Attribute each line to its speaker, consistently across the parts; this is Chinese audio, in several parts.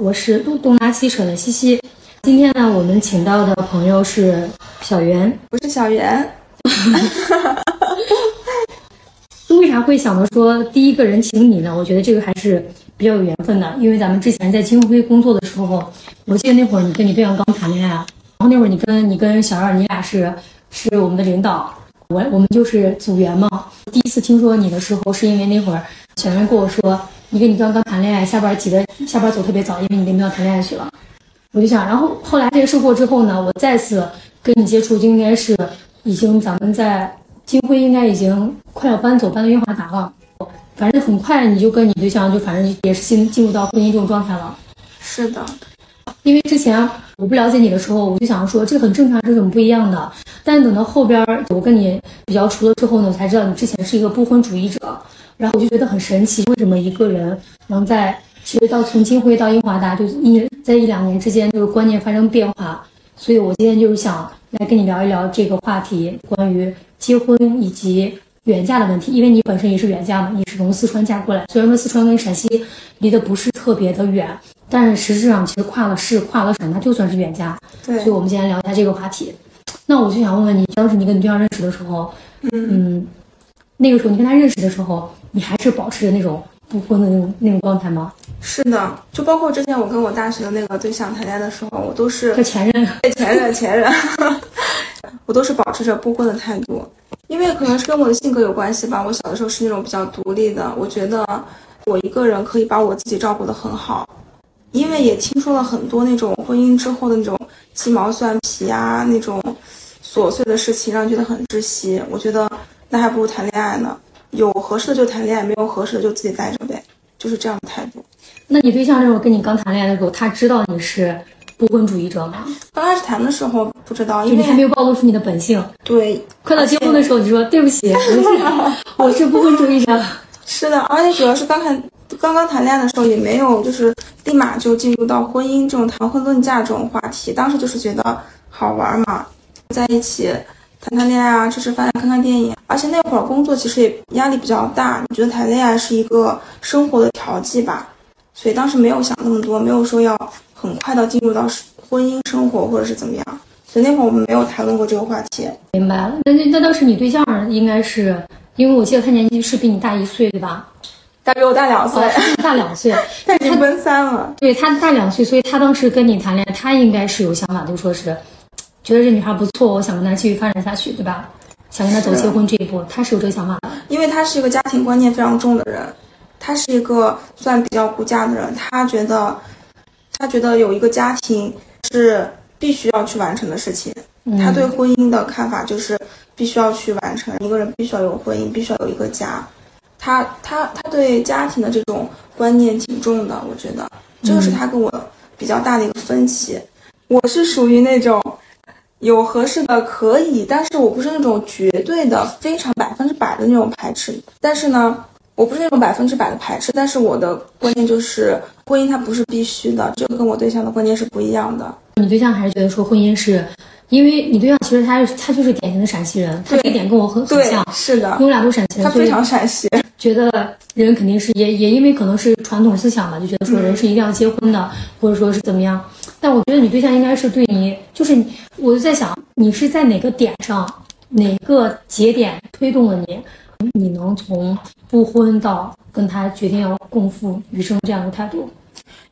Speaker 1: 我是东东拉西扯的西西。今天呢，我们请到的朋友是小袁。
Speaker 2: 我是小袁。
Speaker 1: 为啥会想到说第一个人请你呢？我觉得这个还是比较有缘分的，因为咱们之前在金辉工作的时候，我记得那会儿你跟你对象刚谈恋爱，然后那会儿你跟你跟小二，你俩是是我们的领导，我我们就是组员嘛。第一次听说你的时候，是因为那会儿小袁跟我说，你跟你刚刚谈恋爱，下班起的下班走特别早，因为你那边要谈恋爱去了。我就想，然后后来这个收获之后呢，我再次跟你接触，就应该是已经咱们在金辉应该已经快要搬走，搬到月华达了。反正很快你就跟你对象就反正也是进进入到婚姻这种状态了。
Speaker 2: 是的，
Speaker 1: 因为之前我不了解你的时候，我就想说这很正常，这种不一样的。但等到后边我跟你比较熟了之后呢，才知道你之前是一个不婚主义者。然后我就觉得很神奇，为什么一个人能在？其实到从金辉到英华达，就一在一两年之间，就是观念发生变化。所以我今天就是想来跟你聊一聊这个话题，关于结婚以及远嫁的问题。因为你本身也是远嫁嘛，你是从四川嫁过来。虽然说四川跟陕西离得不是特别的远，但是实质上其实跨了市、跨了省，它就算是远嫁。
Speaker 2: 对。
Speaker 1: 所以我们今天聊一下这个话题。那我就想问问你，当时你跟你对象认识的时候，嗯，那个时候你跟他认识的时候，你还是保持着那种不婚的那种那种状态吗？
Speaker 2: 是的，就包括之前我跟我大学的那个对象谈恋爱的时候，我都是
Speaker 1: 和前任，
Speaker 2: 前任，前任，我都是保持着不婚的态度，因为可能是跟我的性格有关系吧。我小的时候是那种比较独立的，我觉得我一个人可以把我自己照顾得很好，因为也听说了很多那种婚姻之后的那种鸡毛蒜皮啊，那种琐碎的事情，让人觉得很窒息。我觉得那还不如谈恋爱呢，有合适的就谈恋爱，没有合适的就自己待着呗，就是这样的态度。
Speaker 1: 那你对象那会儿跟你刚谈恋爱的时候，他知道你是不婚主义者吗？
Speaker 2: 刚开始谈的时候不知道，因为
Speaker 1: 你还没有暴露出你的本性。
Speaker 2: 对，
Speaker 1: 快到结婚的时候，你说对不起，我是 我是不婚主义者。
Speaker 2: 是的，而且主要是刚谈刚刚谈恋爱的时候，也没有就是立马就进入到婚姻这种谈婚论嫁这种话题。当时就是觉得好玩嘛，在一起谈谈恋爱啊，吃吃饭，看看电影。而且那会儿工作其实也压力比较大，你觉得谈恋爱是一个生活的调剂吧？所以当时没有想那么多，没有说要很快的进入到婚姻生活或者是怎么样，所以那会儿我们没有谈论过这个话题。
Speaker 1: 明白了，那那那当时你对象应该是，因为我记得他年纪是比你大一岁，对吧？
Speaker 2: 他比我大两岁，
Speaker 1: 大两岁，
Speaker 2: 他已经奔三了。
Speaker 1: 对他大两岁，所以他当时跟你谈恋爱，他应该是有想法，就说是觉得这女孩不错，我想跟她继续发展下去，对吧？想跟她走结婚这一步，她是有这个想法的。
Speaker 2: 因为她是一个家庭观念非常重的人。她是一个算比较顾家的人，她觉得，她觉得有一个家庭是必须要去完成的事情。他对婚姻的看法就是必须要去完成，一个人必须要有婚姻，必须要有一个家。她她她对家庭的这种观念挺重的，我觉得这个是她跟我比较大的一个分歧。我是属于那种有合适的可以，但是我不是那种绝对的非常百分之百的那种排斥。但是呢。我不是那种百分之百的排斥，但是我的观念就是婚姻它不是必须的，这个跟我对象的观念是不一样的。
Speaker 1: 你对象还是觉得说婚姻是，因为你对象其实他他就是典型的陕西人，他这一点跟我很很像，
Speaker 2: 是的，
Speaker 1: 因为我俩都陕西人，
Speaker 2: 他非常陕西，
Speaker 1: 觉得人肯定是也也因为可能是传统思想吧，就觉得说人是一定要结婚的，或者说是怎么样。但我觉得你对象应该是对你，就是我就在想，你是在哪个点上，哪个节点推动了你？你能从不婚到跟他决定要共赴余生这样的态度，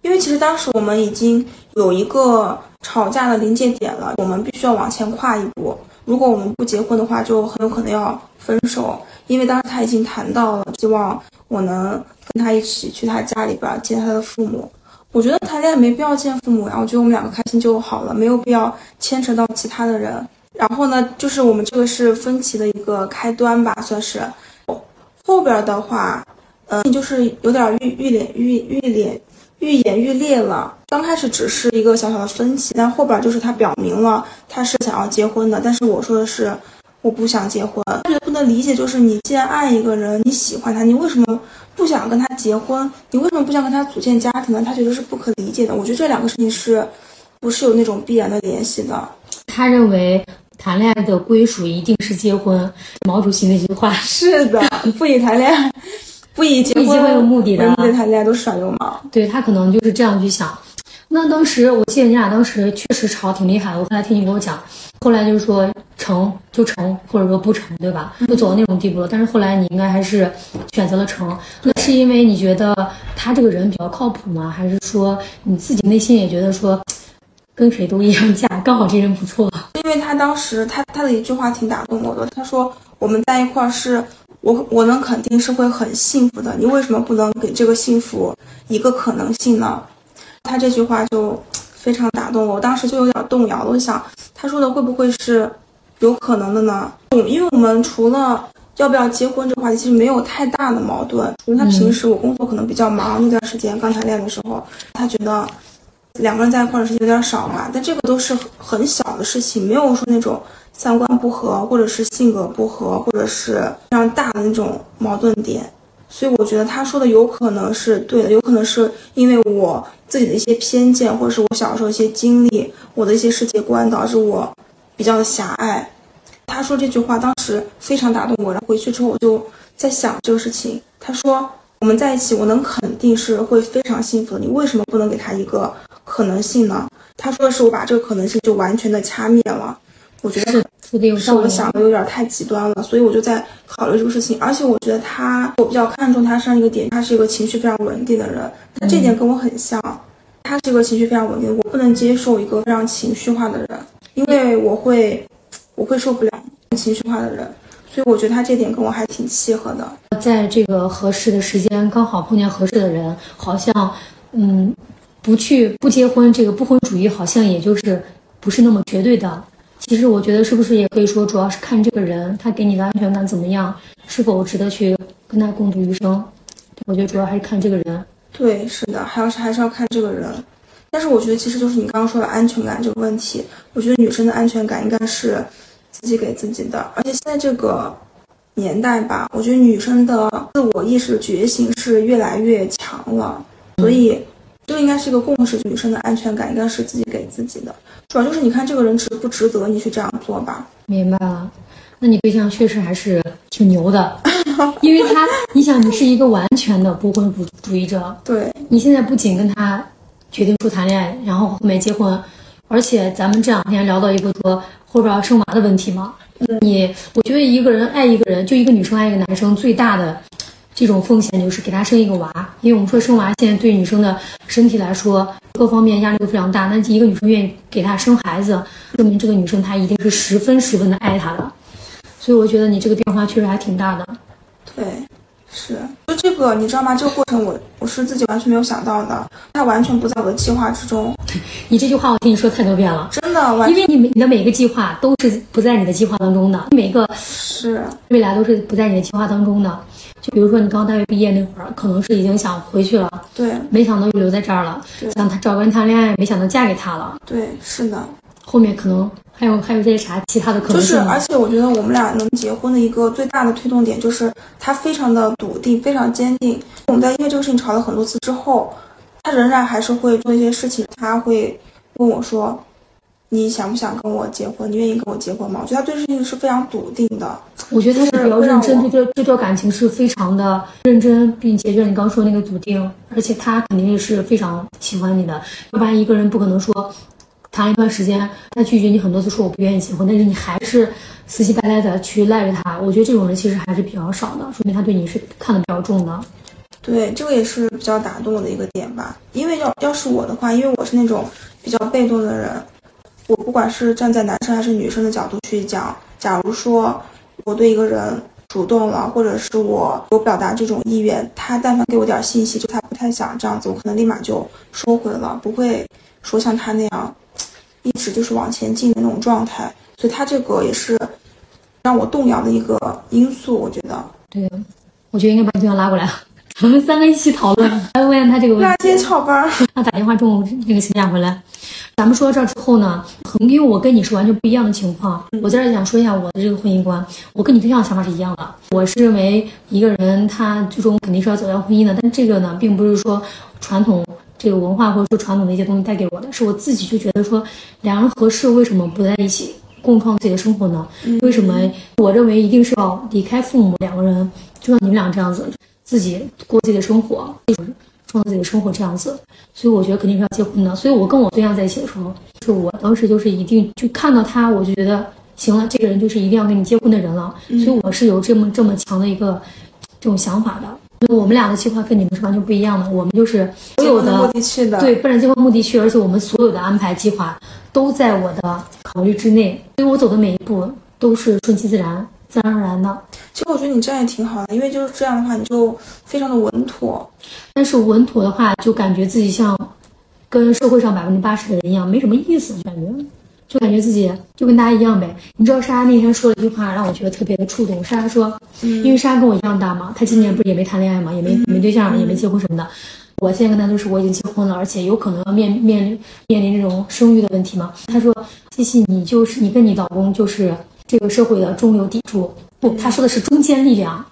Speaker 2: 因为其实当时我们已经有一个吵架的临界点了，我们必须要往前跨一步。如果我们不结婚的话，就很有可能要分手。因为当时他已经谈到了，希望我能跟他一起去他家里边见他的父母。我觉得谈恋爱没必要见父母呀，我觉得我们两个开心就好了，没有必要牵扯到其他的人。然后呢，就是我们这个是分歧的一个开端吧，算是。后边的话，嗯，就是有点愈愈脸愈愈脸愈演愈烈了。刚开始只是一个小小的分歧，但后边就是他表明了他是想要结婚的，但是我说的是我不想结婚。他觉得不能理解，就是你既然爱一个人，你喜欢他，你为什么不想跟他结婚？你为什么不想跟他组建家庭呢？他觉得是不可理解的。我觉得这两个事情是不是有那种必然的联系的？
Speaker 1: 他认为。谈恋爱的归属一定是结婚，毛主席那句话
Speaker 2: 是的，不以谈恋爱，不以结
Speaker 1: 婚为目的的，
Speaker 2: 谈恋爱都耍流氓。
Speaker 1: 对他可能就是这样去想，那当时我记得你俩当时确实吵挺厉害，我后来听你跟我讲，后来就是说成就成，或者说不成，对吧？就走到那种地步了。但是后来你应该还是选择了成，那是因为你觉得他这个人比较靠谱吗？还是说你自己内心也觉得说跟谁都一样嫁，刚好这人不错？
Speaker 2: 因为他当时他他的一句话挺打动我的，他说我们在一块儿是我我能肯定是会很幸福的，你为什么不能给这个幸福一个可能性呢？他这句话就非常打动我，我当时就有点动摇了。我想他说的会不会是有可能的呢？因为我们除了要不要结婚这个话题，其实没有太大的矛盾。因为他平时我工作可能比较忙，那段时间刚谈恋爱的时候，他觉得两个人在一块的时间有点少嘛。但这个都是很小的事情，没有说那种三观不合，或者是性格不合，或者是非常大的那种矛盾点。所以我觉得他说的有可能是对的，有可能是因为我自己的一些偏见，或者是我小时候一些经历，我的一些世界观导致我比较狭隘。他说这句话当时非常打动我，然后回去之后我就在想这个事情。他说我们在一起，我能肯定是会非常幸福的。你为什么不能给他一个可能性呢？他说的是我把这个可能性就完全的掐灭了。我觉得是我想的有点太极端了，所以我就在考虑这个事情。而且我觉得他，我比较看重他身上一个点，他是一个情绪非常稳定的人。他这点跟我很像，他是一个情绪非常稳定。我不能接受一个非常情绪化的人，因为我会，我会受不了情绪化的人。所以我觉得他这点跟我还挺契合的。
Speaker 1: 在这个合适的时间，刚好碰见合适的人，好像，嗯，不去不结婚，这个不婚主义好像也就是不是那么绝对的。其实我觉得是不是也可以说，主要是看这个人他给你的安全感怎么样，是否值得去跟他共度余生。我觉得主要还是看这个人。
Speaker 2: 对，是的，还要是还是要看这个人。但是我觉得其实就是你刚刚说的安全感这个问题，我觉得女生的安全感应该是自己给自己的。而且现在这个年代吧，我觉得女生的自我意识觉醒是越来越强了，所以这应该是一个共识，女生的安全感应该是自己给自己的。主要就是你看这个人值不值得你去这样做吧。
Speaker 1: 明白了，那你对象确实还是挺牛的，因为他，你想你是一个完全的不婚主主义者，
Speaker 2: 对
Speaker 1: 你现在不仅跟他决定不谈恋爱，然后后面结婚，而且咱们这两天聊到一个说后边要生娃的问题嘛。你我觉得一个人爱一个人，就一个女生爱一个男生，最大的这种风险就是给他生一个娃，因为我们说生娃现在对女生的身体来说。各方面压力都非常大，那一个女生愿意给他生孩子，说明这个女生她一定是十分十分的爱他的。所以我觉得你这个变化确实还挺大的。
Speaker 2: 对，是，就这个你知道吗？这个过程我我是自己完全没有想到的，他完全不在我的计划之中。
Speaker 1: 你这句话我听你说太多遍了，
Speaker 2: 真的，
Speaker 1: 因为你每你的每一个计划都是不在你的计划当中的，每个
Speaker 2: 是
Speaker 1: 未来都是不在你的计划当中的。就比如说你刚大学毕业那会儿，可能是已经想回去了，
Speaker 2: 对，
Speaker 1: 没想到又留在这儿了，想他找个人谈恋爱，没想到嫁给他了，
Speaker 2: 对，是的，
Speaker 1: 后面可能还有还有这些啥其他的可能
Speaker 2: 性。就是，而且我觉得我们俩能结婚的一个最大的推动点，就是他非常的笃定，非常坚定。我们在因为这个事情吵了很多次之后，他仍然还是会做一些事情，他会问我说。你想不想跟我结婚？你愿意跟我结婚吗？我觉得他对事情是非常笃定的。
Speaker 1: 我觉得他是比较认真，对这这段感情是非常的认真，并且就像你刚说那个笃定，而且他肯定是非常喜欢你的。要不然一个人不可能说谈一段时间，他拒绝你很多次，说我不愿意结婚，但是你还是死乞白赖的去赖着他。我觉得这种人其实还是比较少的，说明他对你是看的比较重的。
Speaker 2: 对，这个也是比较打动我的一个点吧。因为要要是我的话，因为我是那种比较被动的人。我不管是站在男生还是女生的角度去讲，假如说我对一个人主动了，或者是我有表达这种意愿，他但凡给我点信息，就他不太想这样子，我可能立马就收回了，不会说像他那样一直就是往前进的那种状态。所以他这个也是让我动摇的一个因素，我觉得。
Speaker 1: 对，我觉得应该把对象拉过来，我们三个一起讨论，来问问他这个问题。
Speaker 2: 今天翘班，
Speaker 1: 他打电话中午那个请假回来。咱们说到这儿之后呢，因为我跟你是完全不一样的情况，我在这儿想说一下我的这个婚姻观。我跟你对象的想法是一样的，我是认为一个人他最终肯定是要走向婚姻的，但这个呢，并不是说传统这个文化或者说传统的一些东西带给我的，是我自己就觉得说两人合适，为什么不在一起共创自己的生活呢？为什么我认为一定是要离开父母，两个人就像你们俩这样子自己过自己的生活？创造自己的生活这样子。所以我觉得肯定是要结婚的。所以我跟我对象在一起的时候，就我当时就是一定就看到他，我就觉得行了，这个人就是一定要跟你结婚的人了。所以我是有这么这么强的一个这种想法的。我们俩的计划跟你们是完全不一样的，我们就是所有
Speaker 2: 的目的去的，
Speaker 1: 对，奔着结婚目的去，而且我们所有的安排计划都在我的考虑之内，所以我走的每一步都是顺其自然、自然而然的。
Speaker 2: 其实我觉得你这样也挺好的，因为就是这样的话，你就非常的稳妥。
Speaker 1: 但是稳妥的话，就感觉自己像跟社会上百分之八十的人一样，没什么意思，感觉。就感觉自己就跟大家一样呗。你知道莎莎那天说了一句话，让我觉得特别的触动。莎莎说，因为莎莎跟我一样大嘛，她今年不是也没谈恋爱嘛，也没没对象，也没结婚什么的。我现在跟她都是我已经结婚了，而且有可能要面面临面临这种生育的问题嘛。她说，西西，你就是你跟你老公就是这个社会的中流砥柱，不，他说的是中坚力量。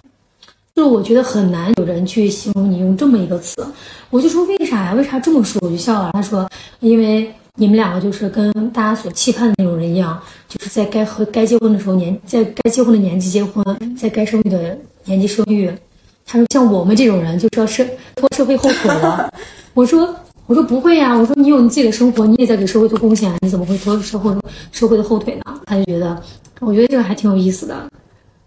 Speaker 1: 就我觉得很难有人去形容你用这么一个词。我就说为啥呀？为啥这么说？我就笑了。他说，因为。你们两个就是跟大家所期盼的那种人一样，就是在该和该结婚的时候年，在该结婚的年纪结婚，在该生育的年纪生育。他说像我们这种人就是要社拖社会后腿了。我说我说不会呀，我说你有你自己的生活，你也在给社会做贡献，你怎么会拖社会社会的后腿呢？他就觉得，我觉得这个还挺有意思的。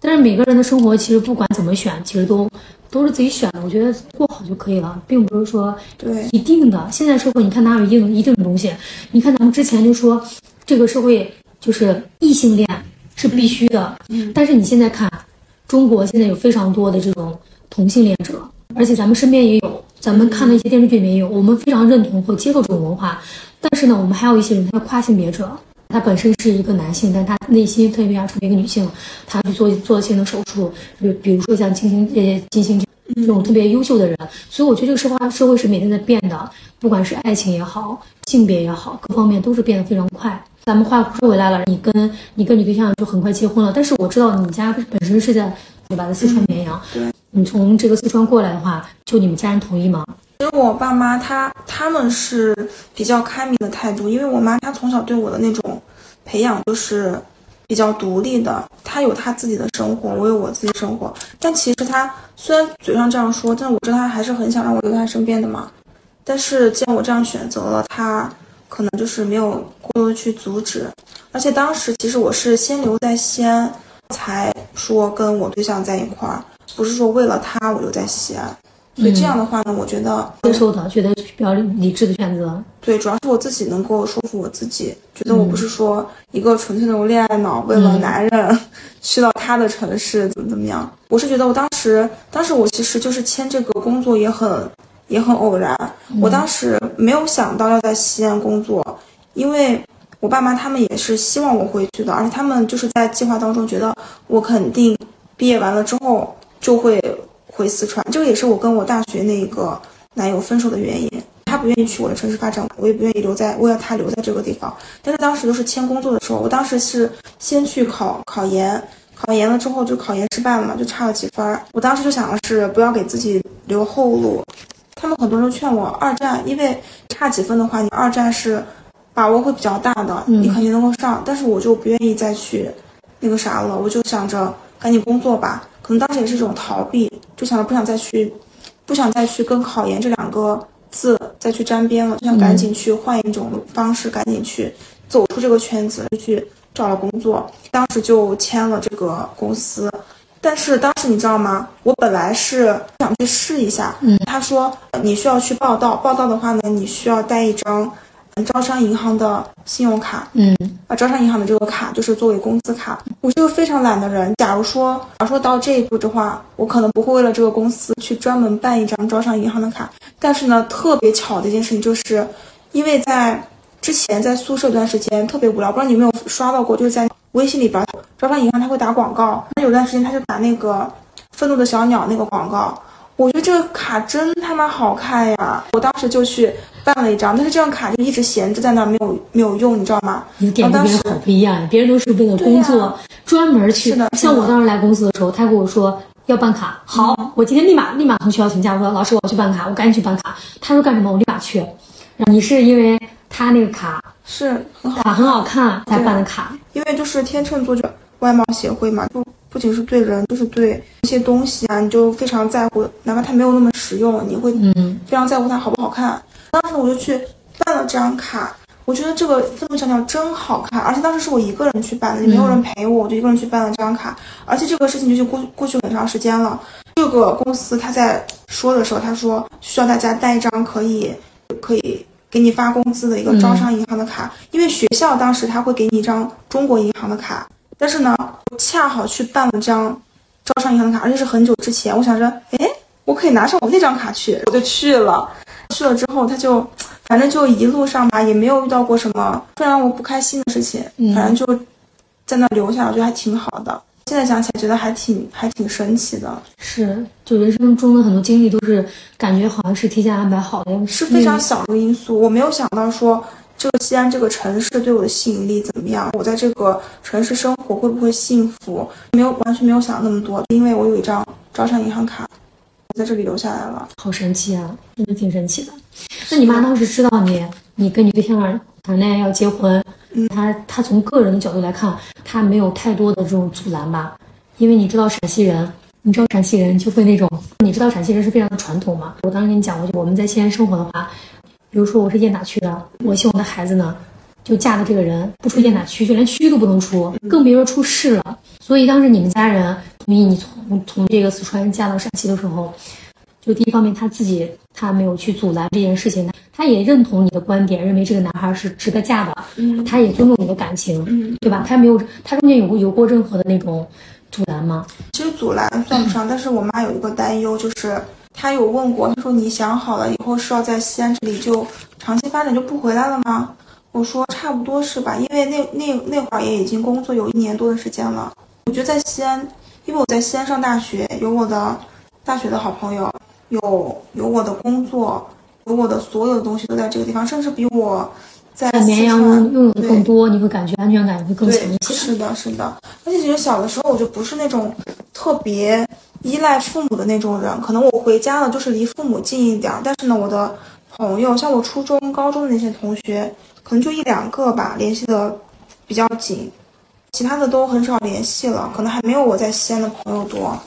Speaker 1: 但是每个人的生活其实不管怎么选，其实都。都是自己选的，我觉得过好就可以了，并不是说
Speaker 2: 对
Speaker 1: 一定的。现在社会，你看哪有一定一定的东西？你看咱们之前就说这个社会就是异性恋是必须的，嗯，但是你现在看，中国现在有非常多的这种同性恋者，而且咱们身边也有，咱们看的一些电视剧里面也有，我们非常认同和接受这种文化。但是呢，我们还有一些人，他是跨性别者，他本身是一个男性，但他内心特别想成为一个女性，他去做做性的手术，比比如说像金星这些金星。这种特别优秀的人，所以我觉得这个社会社会是每天在变的，不管是爱情也好，性别也好，各方面都是变得非常快。咱们话说回来了，你跟你跟你对象就很快结婚了，但是我知道你家本身是在对吧，在四川绵阳。
Speaker 2: 对。
Speaker 1: 你从这个四川过来的话，就你们家人同意吗？
Speaker 2: 其实我爸妈他他们是比较开明的态度，因为我妈她从小对我的那种培养就是。比较独立的，她有她自己的生活，我有我自己生活。但其实他虽然嘴上这样说，但我知道他还是很想让我留在他身边的嘛。但是既然我这样选择了，他可能就是没有过多的去阻止。而且当时其实我是先留在西安，才说跟我对象在一块儿，不是说为了他我留在西安。所以这样的话呢，我觉得
Speaker 1: 接受的，觉得比较理智的选择。
Speaker 2: 对，主要是我自己能够说服我自己，觉得我不是说一个纯粹的恋爱脑，为了男人去到他的城市怎么怎么样。我是觉得我当时，当时我其实就是签这个工作也很也很偶然。我当时没有想到要在西安工作，因为我爸妈他们也是希望我回去的，而且他们就是在计划当中觉得我肯定毕业完了之后就会。回四川，这个也是我跟我大学那个男友分手的原因。他不愿意去我的城市发展，我也不愿意留在，我要他留在这个地方。但是当时就是签工作的时候，我当时是先去考考研，考研了之后就考研失败了嘛，就差了几分。我当时就想的是不要给自己留后路。他们很多人劝我二战，因为差几分的话，你二战是把握会比较大的，你肯定能够上。但是我就不愿意再去那个啥了，我就想着赶紧工作吧。可能当时也是一种逃避。就想着不想再去，不想再去跟考研这两个字再去沾边了，就想赶紧去换一种方式，赶紧去走出这个圈子，就去找了工作。当时就签了这个公司，但是当时你知道吗？我本来是想去试一下，嗯，他说你需要去报道，报道的话呢，你需要带一张。招商银行的信用卡，
Speaker 1: 嗯，
Speaker 2: 啊，招商银行的这个卡就是作为工资卡。我是个非常懒的人，假如说，假如说到这一步的话，我可能不会为了这个公司去专门办一张招商银行的卡。但是呢，特别巧的一件事情就是，因为在之前在宿舍一段时间特别无聊，不知道你有没有刷到过，就是在微信里边，招商银行它会打广告，那有段时间他就打那个愤怒的小鸟那个广告。我觉得这个卡真他妈好看呀！我当时就去办了一张，但是这张卡就一直闲置在那儿，没有没有用，你知道吗？
Speaker 1: 你点跟别人好不一样，别人都是为了工作专门去。
Speaker 2: 是的，
Speaker 1: 像我当时来公司的时候，他跟我说要办卡，好，我今天立马立马从学校请假，我说老师我要去办卡，我赶紧去办卡。他说干什么？我立马去。你是因为他那个卡
Speaker 2: 是
Speaker 1: 卡很好看才办的卡？
Speaker 2: 因为就是天秤座就外貌协会嘛，就不仅是对人，就是对一些东西啊，你就非常在乎，哪怕它没有那么实用，你会
Speaker 1: 嗯
Speaker 2: 非常在乎它好不好看。当时，我就去办了这张卡，我觉得这个愤怒小鸟真好看，而且当时是我一个人去办的，也没有人陪我，我就一个人去办了这张卡。而且这个事情就就过过去很长时间了。这个公司他在说的时候，他说需要大家带一张可以可以给你发工资的一个招商银行的卡，因为学校当时他会给你一张中国银行的卡，但是呢，我恰好去办了张招商银行的卡，而且是很久之前，我想着，哎，我可以拿上我那张卡去，我就去了。去了之后，他就反正就一路上吧，也没有遇到过什么非常让我不开心的事情，
Speaker 1: 嗯
Speaker 2: 反正就在那留下，我觉得还挺好的。现在想起来，觉得还挺还挺神奇的，
Speaker 1: 是，就人生中的很多经历都是感觉好像是提前安排好的，
Speaker 2: 是非常小的因素。我没有想到说这个西安这个城市对我的吸引力怎么样，我在这个城市生活会不会幸福，没有完全没有想那么多，因为我有一张招商银行卡，我在这里留下来了。
Speaker 1: 好神奇啊，真的挺神奇的。那你妈当时知道你，你跟你对象谈恋爱要结婚，
Speaker 2: 嗯
Speaker 1: 她她从个人的角度来看，她没有太多的这种阻拦吧？因为你知道陕西人，你知道陕西人就会那种，你知道陕西人是非常的传统嘛。我当时跟你讲过，我们在西安生活的话，比如说我是雁塔区的，我希望我的孩子呢，就嫁的这个人不出雁塔区，就连区都不能出，更别说出市了。所以当时你们家人同意你从从这个四川嫁到陕西的时候，就第一方面他自己他没有去阻拦这件事情，他也认同你的观点，认为这个男孩是值得嫁的，
Speaker 2: 嗯
Speaker 1: 他也尊重你的感情，
Speaker 2: 嗯，
Speaker 1: 对吧？他没有，他中间有过有过任何的那种阻拦吗？
Speaker 2: 其实阻拦算不上，但是我妈有一个担忧，就是她有问过，她说你想好了以后是要在西安这里就长期发展就不回来了吗？我说差不多是吧，因为那那那会儿也已经工作有一年多的时间了。我觉得在西安，因为我在西安上大学，有我的大学的好朋友，有有我的工作，有我的所有的东西都在这个地方，甚至比我在
Speaker 1: 在绵阳拥拥有的更多，你会感觉安全感会更强一，些。
Speaker 2: 是的，是的。而且其实小的时候我就不是那种特别依赖父母的那种人，可能我回家了就是离父母近一点儿。但是呢，我的朋友，像我初中、高中的那些同学，可能就一两个吧，联系的比较紧，其他的都很少联系了，可能还没有我在西安的朋友多。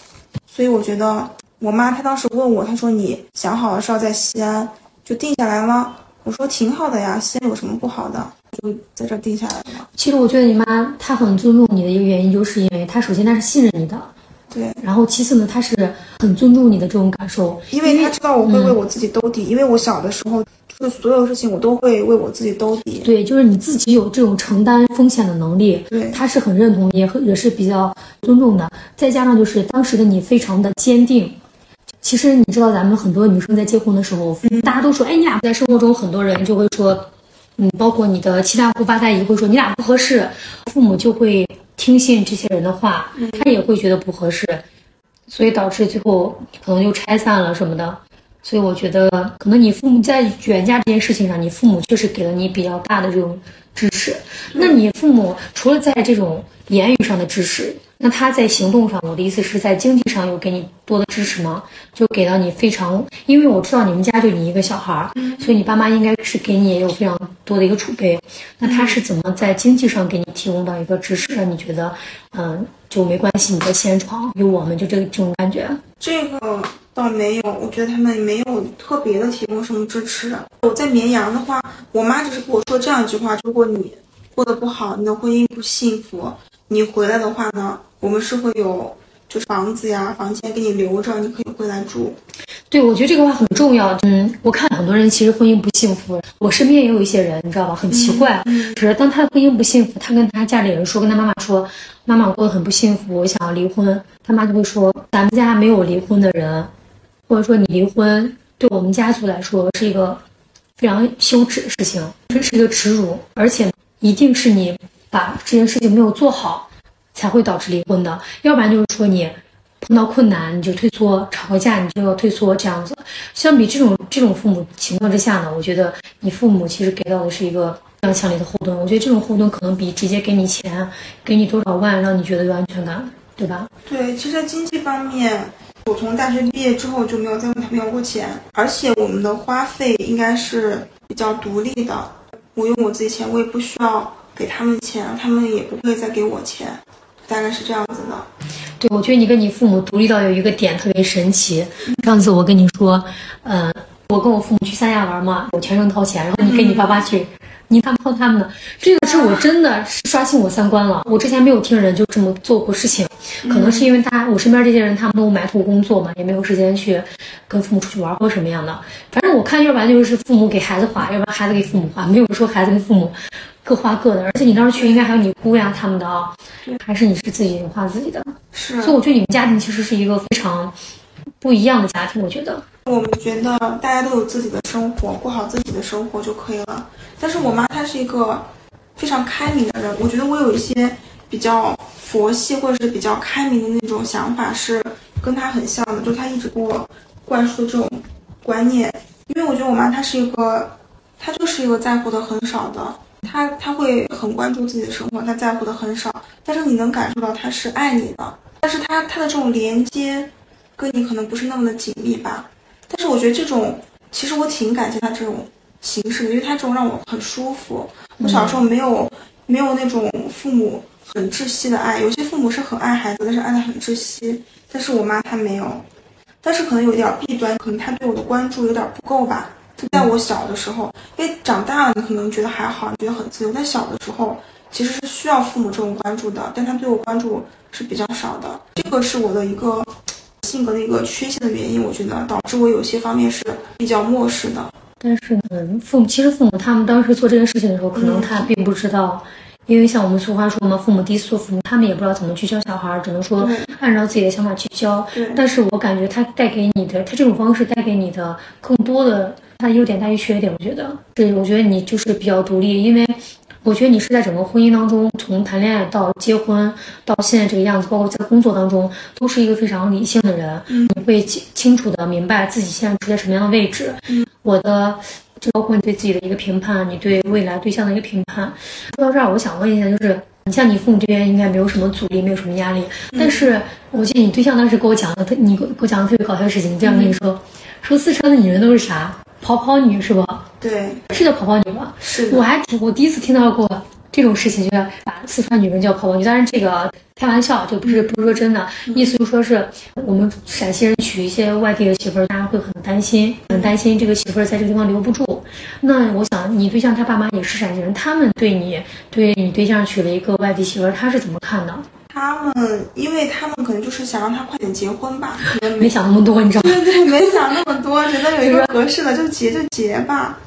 Speaker 2: 所以我觉得，我妈她当时问我，她说你想好了是要在西安就定下来了。我说挺好的呀，西安有什么不好的？就在这定下来了。
Speaker 1: 其实我觉得你妈她很尊重你的一个原因，就是因为她首先她是信任你的，
Speaker 2: 对。
Speaker 1: 然后其次呢，她是很尊重你的这种感受，
Speaker 2: 因为他知道我会为我自己兜底，因为我小的时候就是所有事情我都会为我自己兜底。
Speaker 1: 对，就是你自己有这种承担风险的能力，
Speaker 2: 对
Speaker 1: 他是很认同，也很也是比较尊重的。再加上就是当时的你非常的坚定。其实你知道，咱们很多女生在结婚的时候，大家都说，哎，你俩在生活中很多人就会说，嗯，包括你的七大姑八大姨会说你俩不合适，父母就会听信这些人的话，他也会觉得不合适，所以导致最后可能就拆散了什么的。所以我觉得，可能你父母在远嫁这件事情上，你父母确实给了你比较大的这种支持。那你父母除了在这种言语上的支持，那他在行动上，我的意思是在经济上有给你多的支持吗？就给到你非常，因为我知道你们家就你一个小孩儿，所以你爸妈应该是给你也有非常多的一个储备。那他是怎么在经济上给你提供到一个支持，让你觉得，嗯，就没关系，你在西安闯，有我们就这个这种感觉。
Speaker 2: 这个倒没有，我觉得他们没有特别的提供什么支持。我在绵阳的话，我妈只是跟我说这样一句话：如果你过得不好，你的婚姻不幸福，你回来的话呢，我们是会有就是房子呀、房间给你留着，你可以回来住。
Speaker 1: 对，我觉得这个话很重要。嗯，我看很多人其实婚姻不幸福，我身边也有一些人，你知道吧，很奇怪，
Speaker 2: 嗯
Speaker 1: 只是当他的婚姻不幸福，他跟他家里人说，跟他妈妈说，妈妈我过得很不幸福，我想要离婚，他妈就会说，咱们家没有离婚的人，或者说你离婚对我们家族来说是一个非常羞耻的事情，这是一个耻辱，而且一定是你把这件事情没有做好，才会导致离婚的，要不然就是说你。碰到困难你就退缩，吵个架你就要退缩，这样子。相比这种这种父母情况之下呢，我觉得你父母其实给到的是一个非常强烈的后盾。我觉得这种后盾可能比直接给你钱，给你多少万让你觉得有安全感，对吧？
Speaker 2: 对，其实在经济方面，我从大学毕业之后就没有再问他们要过钱，而且我们的花费应该是比较独立的，我用我自己钱，我也不需要给他们钱，他们也不会再给我钱，大概是这样子的。
Speaker 1: 对，我觉得你跟你父母独立到有一个点特别神奇。上次我跟你说，嗯、我跟我父母去三亚玩嘛，我全程掏钱，然后你跟你爸爸去，你他们掏他们的，这个是我真的是刷新我三观了。我之前没有听人就这么做过事情，可能是因为他我身边这些人他们都埋头工作嘛，也没有时间去跟父母出去玩或者什么样的。反正我看，要不然就是父母给孩子花，要不然孩子给父母花，没有说孩子跟父母各花各的。而且你当时去，应该还有你姑呀他们的啊，还是你是自己花自己的。
Speaker 2: 是
Speaker 1: 所以我觉得你们家庭其实是一个非常不一样的家庭，我觉得。
Speaker 2: 我们觉得大家都有自己的生活，过好自己的生活就可以了。但是我妈她是一个非常开明的人，我觉得我有一些比较佛系或者是比较开明的那种想法是跟她很像的，就她一直给我灌输这种观念。因为我觉得我妈她是一个，她就是一个在乎的很少的，她她会很关注自己的生活，她在乎的很少，但是你能感受到她是爱你的，但是她她的这种连接跟你可能不是那么的紧密吧。但是我觉得这种，其实我挺感谢他这种形式的，因为他这种让我很舒服。我小时候没有、没有那种父母很窒息的爱，有些父母是很爱孩子，但是爱的很窒息。但是我妈她没有，但是可能有点弊端，可能她对我的关注有点不够吧。就在我小的时候，因为长大了你可能觉得还好，你觉得很自由，但小的时候其实是需要父母这种关注的，但他对我关注是比较少的。这个是我的一个性格的一个缺陷的原因，我觉得导致我有些方面是比较漠视的。
Speaker 1: 但是呢，父母其实父母他们当时做这件事情的时候，可能他并不知道，因为像我们俗话说嘛，父母第一次做父母，他们也不知道怎么去教小孩，只能说按照自己的想法去教。
Speaker 2: 对
Speaker 1: 但是我感觉他带给你的，他这种方式带给你的更多的，他的优点大于缺点。我觉得，对，我觉得你就是比较独立，因为我觉得你是在整个婚姻当中，从谈恋爱到结婚到现在这个样子，包括在工作当中，都是一个非常理性的人。
Speaker 2: 嗯
Speaker 1: 你会清清楚的明白自己现在处在什么样的位置。
Speaker 2: 嗯，
Speaker 1: 我的。就包括你对自己的一个评判，你对未来对象的一个评判。说到这儿，我想问一下，就是你像你父母这边应该没有什么阻力，没有什么压力，但是我记得你对象当时给我讲的，特你给我讲的特别搞笑的事情，这样跟你说，说四川的女人都是啥？跑跑女是吧？
Speaker 2: 对，
Speaker 1: 是叫跑跑女吧？
Speaker 2: 是的，
Speaker 1: 我还挺，我第一次听到过这种事情，就是把四川女人叫跑跑女。当然这个开玩笑，就不是不是说真的，意思就说是我们陕西人娶一些外地的媳妇儿，大家会很担心，很担心这个媳妇儿在这个地方留不住。那我想你对象他爸妈也是陕西人，他们对你对你对象娶了一个外地媳妇儿，他是怎么看的？
Speaker 2: 他们，因为他们可能就是想让他快点结婚吧，可能
Speaker 1: 没
Speaker 2: 没
Speaker 1: 想那么多，你知道吗？
Speaker 2: 对对，没想那么多，觉得有一个 合适的就结就结吧。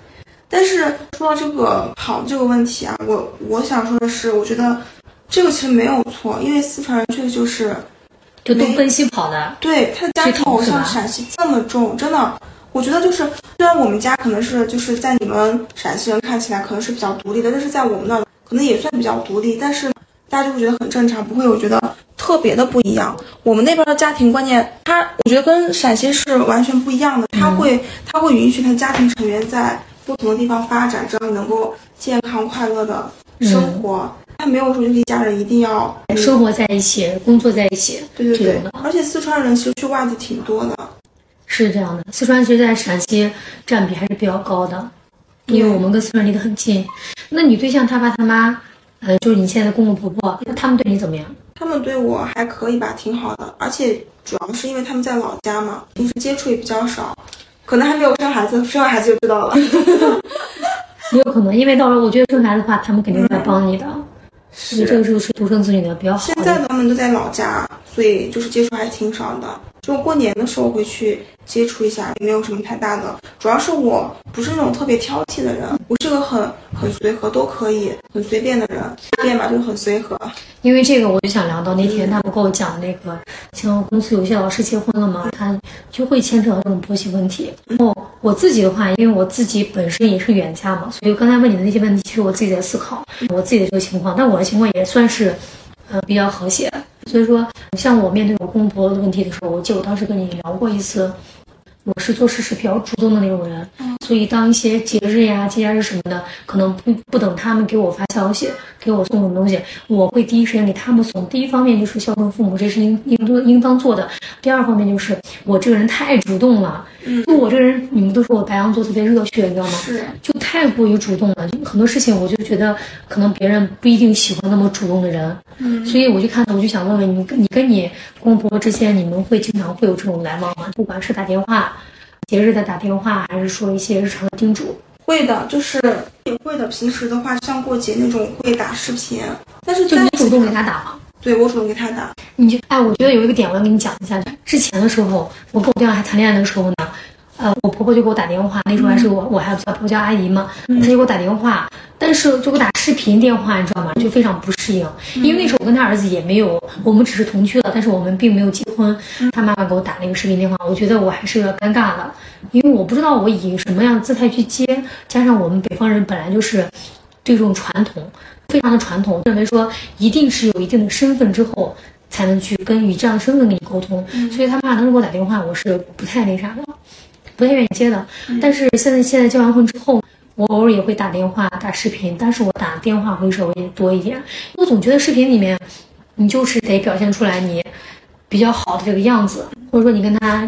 Speaker 2: 但是说到这个跑这个问题啊，我我想说的是，我觉得这个其实没有错，因为四川人确实就是
Speaker 1: 就东奔西跑的，
Speaker 2: 对他的家庭偶像陕西这么重，真的，我觉得就是虽然我们家可能是就是在你们陕西人看起来可能是比较独立的，但是在我们那儿可能也算比较独立，但是大家就会觉得很正常，不会有觉得特别的不一样。我们那边的家庭观念，他我觉得跟陕西是完全不一样的，他会他会允许他家庭成员在不同的地方发展，只要你能够健康快乐的生活。他没有说就是一家人一定要
Speaker 1: 生活在一起，工作在一起，
Speaker 2: 对对对而且四川人其实去外地挺多的，
Speaker 1: 是这样的。四川其实在陕西占比还是比较高的，因为我们跟四川离得很近。那你对象他爸他妈，呃，就是你现在的公公婆婆，他们对你怎么样？
Speaker 2: 他们对我还可以吧，挺好的，而且主要是因为他们在老家嘛，平时接触也比较少，可能还没有生孩子，生完孩子就知道了。
Speaker 1: 也有可能，因为到时候我觉得生孩子的话，他们肯定会来帮你的。所以这个时候是独生子女的比较好
Speaker 2: 现在。他们都在老家，所以就是接触还挺少的。就过年的时候会去接触一下，也没有什么太大的。主要是我不是那种特别挑剔的人，我是个很很随和，都可以很随便的人，随便吧，就很随和。
Speaker 1: 因为这个，我就想聊到那天他们跟我讲那个，像公司有些老师结婚了嘛，他就会牵扯到这种婆媳问题。然后我自己的话，因为我自己本身也是远嫁嘛，所以刚才问你的那些问题，其实我自己在思考我自己的这个情况，但我的情况也算是，呃，比较和谐。所以说，像我面对我公婆的问题的时候，我记得我当时跟你聊过一次，我是做事是比较主动的那种人，所以当一些节日呀、节假日什么的，可能不不等他们给我发消息，给我送什么东西，我会第一时间给他们送。第一方面就是孝顺父母，这是应应当应当做的；第二方面就是我这个人太主动了，
Speaker 2: 嗯
Speaker 1: 就我这个人，你们都说我白羊座特别热血，你知道吗？
Speaker 2: 是，
Speaker 1: 就太过于主动了，就很多事情我就觉得可能别人不一定喜欢那么主动的人，
Speaker 2: 嗯
Speaker 1: 所以我就看到我就想问问你，你跟你公婆之间，你们会经常会有这种来往吗？不管是打电话、节日的打电话，还是说一些日常的叮嘱，
Speaker 2: 会的，就是也会的。平时的话，像过节那种会打视频，但是
Speaker 1: 就你主动给他打吗？
Speaker 2: 对我主动给他打，
Speaker 1: 你就哎，我觉得有一个点我要跟你讲一下。之前的时候，我跟我对象还谈恋爱的时候呢，呃，我婆婆就给我打电话，那时候还是我，我还叫婆婆叫阿姨嘛，她就给我打电话，但是就给我打视频电话，你知道吗？就非常不适应，因为那时候我跟他儿子也没有，我们只是同居了，但是我们并没有结婚。他妈妈给我打那个视频电话，我觉得我还是有点尴尬的，因为我不知道我以什么样的姿态去接，加上我们北方人本来就是这种传统，非常的传统，认为说一定是有一定的身份之后才能去跟以这样的身份跟你沟通，所以他妈当时给我打电话，我是不太那啥的，不太愿意接的。但是现在现在结完婚之后，我偶尔也会打电话、打视频，但是我打电话会稍微多一点，我总觉得视频里面你就是得表现出来你比较好的这个样子，或者说你跟他，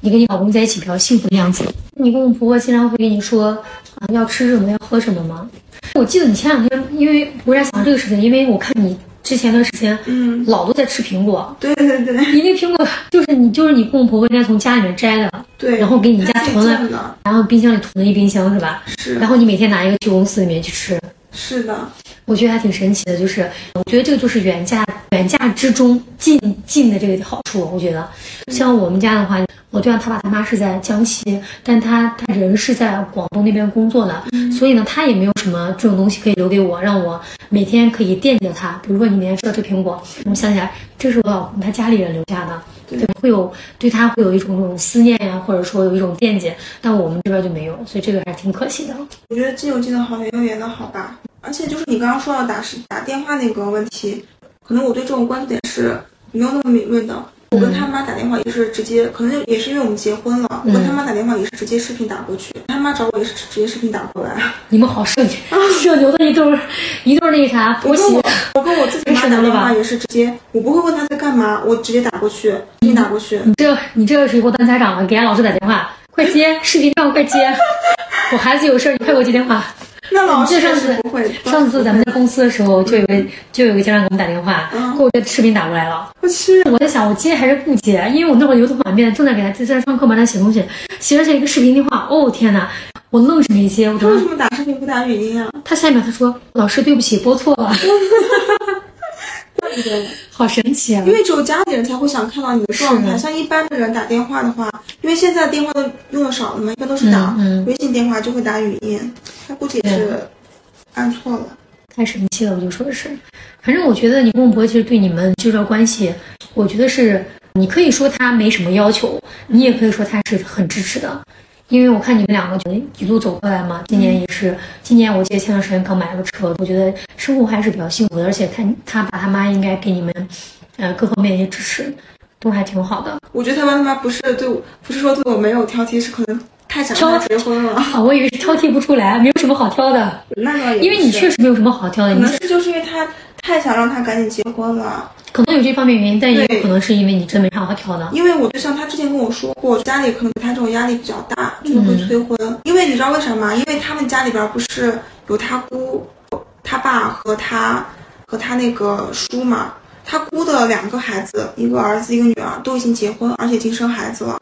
Speaker 1: 你跟你老公在一起比较幸福的样子。你公公婆婆经常会跟你说啊要吃什么要喝什么吗？我记得你前两天，因为我在想这个事情，因为我看你之前段时间，
Speaker 2: 嗯，
Speaker 1: 老都在吃苹果，
Speaker 2: 对对对。
Speaker 1: 你那苹果就是你就是你公公婆婆应该从家里面摘的，
Speaker 2: 对，
Speaker 1: 然后给你家囤了。然后冰箱里囤了一冰箱是吧？
Speaker 2: 是。
Speaker 1: 然后你每天拿一个去公司里面去吃，
Speaker 2: 是的，
Speaker 1: 我觉得还挺神奇的，就是我觉得这个就是远嫁远嫁之中近近的这个好处。我觉得，像我们家的话，我对象他爸他妈是在江西，但他他人是在广东那边工作的，所以呢，他也没有什么这种东西可以留给我，让我每天可以惦记着他。比如说你每天吃到这苹果，我想起来这是我老公他家里人留下的，对，会有对他会有一种这种思念呀，或者说有一种惦记，但我们这边就没有，所以这个还是挺可惜的。
Speaker 2: 我觉得既有既的好，也有远的好吧。而且就是你刚刚说到打视打电话那个问题，可能我对这种关注点是没有那么敏锐的。我跟他妈打电话也是直接，可能也是因为我们结婚了，我跟他妈打电话也是直接视频打过去，他妈找我也是直接视频打过来。
Speaker 1: 你们好社 社牛的一对儿一对儿那啥婆媳
Speaker 2: 我跟我，我跟我自己妈打电话也是直接，我不会问他在干嘛，我直接打过去，视频打过去。
Speaker 1: 你这你这个是以后当家长了，给俺老师打电话，快接视频电话，快接，我孩子有事儿，你快给我接电话。
Speaker 2: 那老师
Speaker 1: 这上次
Speaker 2: 不会，
Speaker 1: 上次咱们在公司的时候，就有个就有个家长给我们打电话，
Speaker 2: 嗯
Speaker 1: 给我的视频打过来了。
Speaker 2: 我去，
Speaker 1: 我在想，我接还是不接？因为我那会儿油头满面，正在给他正在上课嘛，在写东西，写着写一个视频电话，哦天哪，我愣是没接。我当时
Speaker 2: 他为什么打视频不打语音啊？
Speaker 1: 他下一秒他说：“老师，对不起，拨错了。
Speaker 2: 怪不得。”
Speaker 1: 好神奇啊！
Speaker 2: 因为只有家里人才会想看到你的状态，像一般的人打电话的话，因为现在电话都用的少了嘛，一般都是打微信电话就会打语音，他估计也是按错了。
Speaker 1: 太神奇了，我就说是，反正我觉得你公公婆婆其实对你们这段关系，我觉得是你可以说他没什么要求，你也可以说他是很支持的，因为我看你们两个就一路走过来嘛，今年也是，今年我记得前段时间刚买了个车，我觉得生活还是比较幸福的，而且看他爸他妈应该给你们，呃，各方面一些支持，都还挺好的。
Speaker 2: 我觉得他爸妈不是对我，不是说对我没有挑剔，是可能太想结婚了。
Speaker 1: 啊，我以为是挑剔不出来，没有什么好挑的，
Speaker 2: 那倒也
Speaker 1: 因为你确实没有什么好挑的，你
Speaker 2: 可能是就是因为他太想让他赶紧结婚了。
Speaker 1: 可能有这方面原因，但也有可能是因为你真没啥好挑的。
Speaker 2: 因为我对象他之前跟我说过，家里可能对他这种压力比较大，就是会催婚。因为你知道为什么吗？因为他们家里边不是有他姑、他爸和他和他那个叔嘛，他姑的两个孩子，一个儿子一个女儿，都已经结婚，而且已经生孩子了，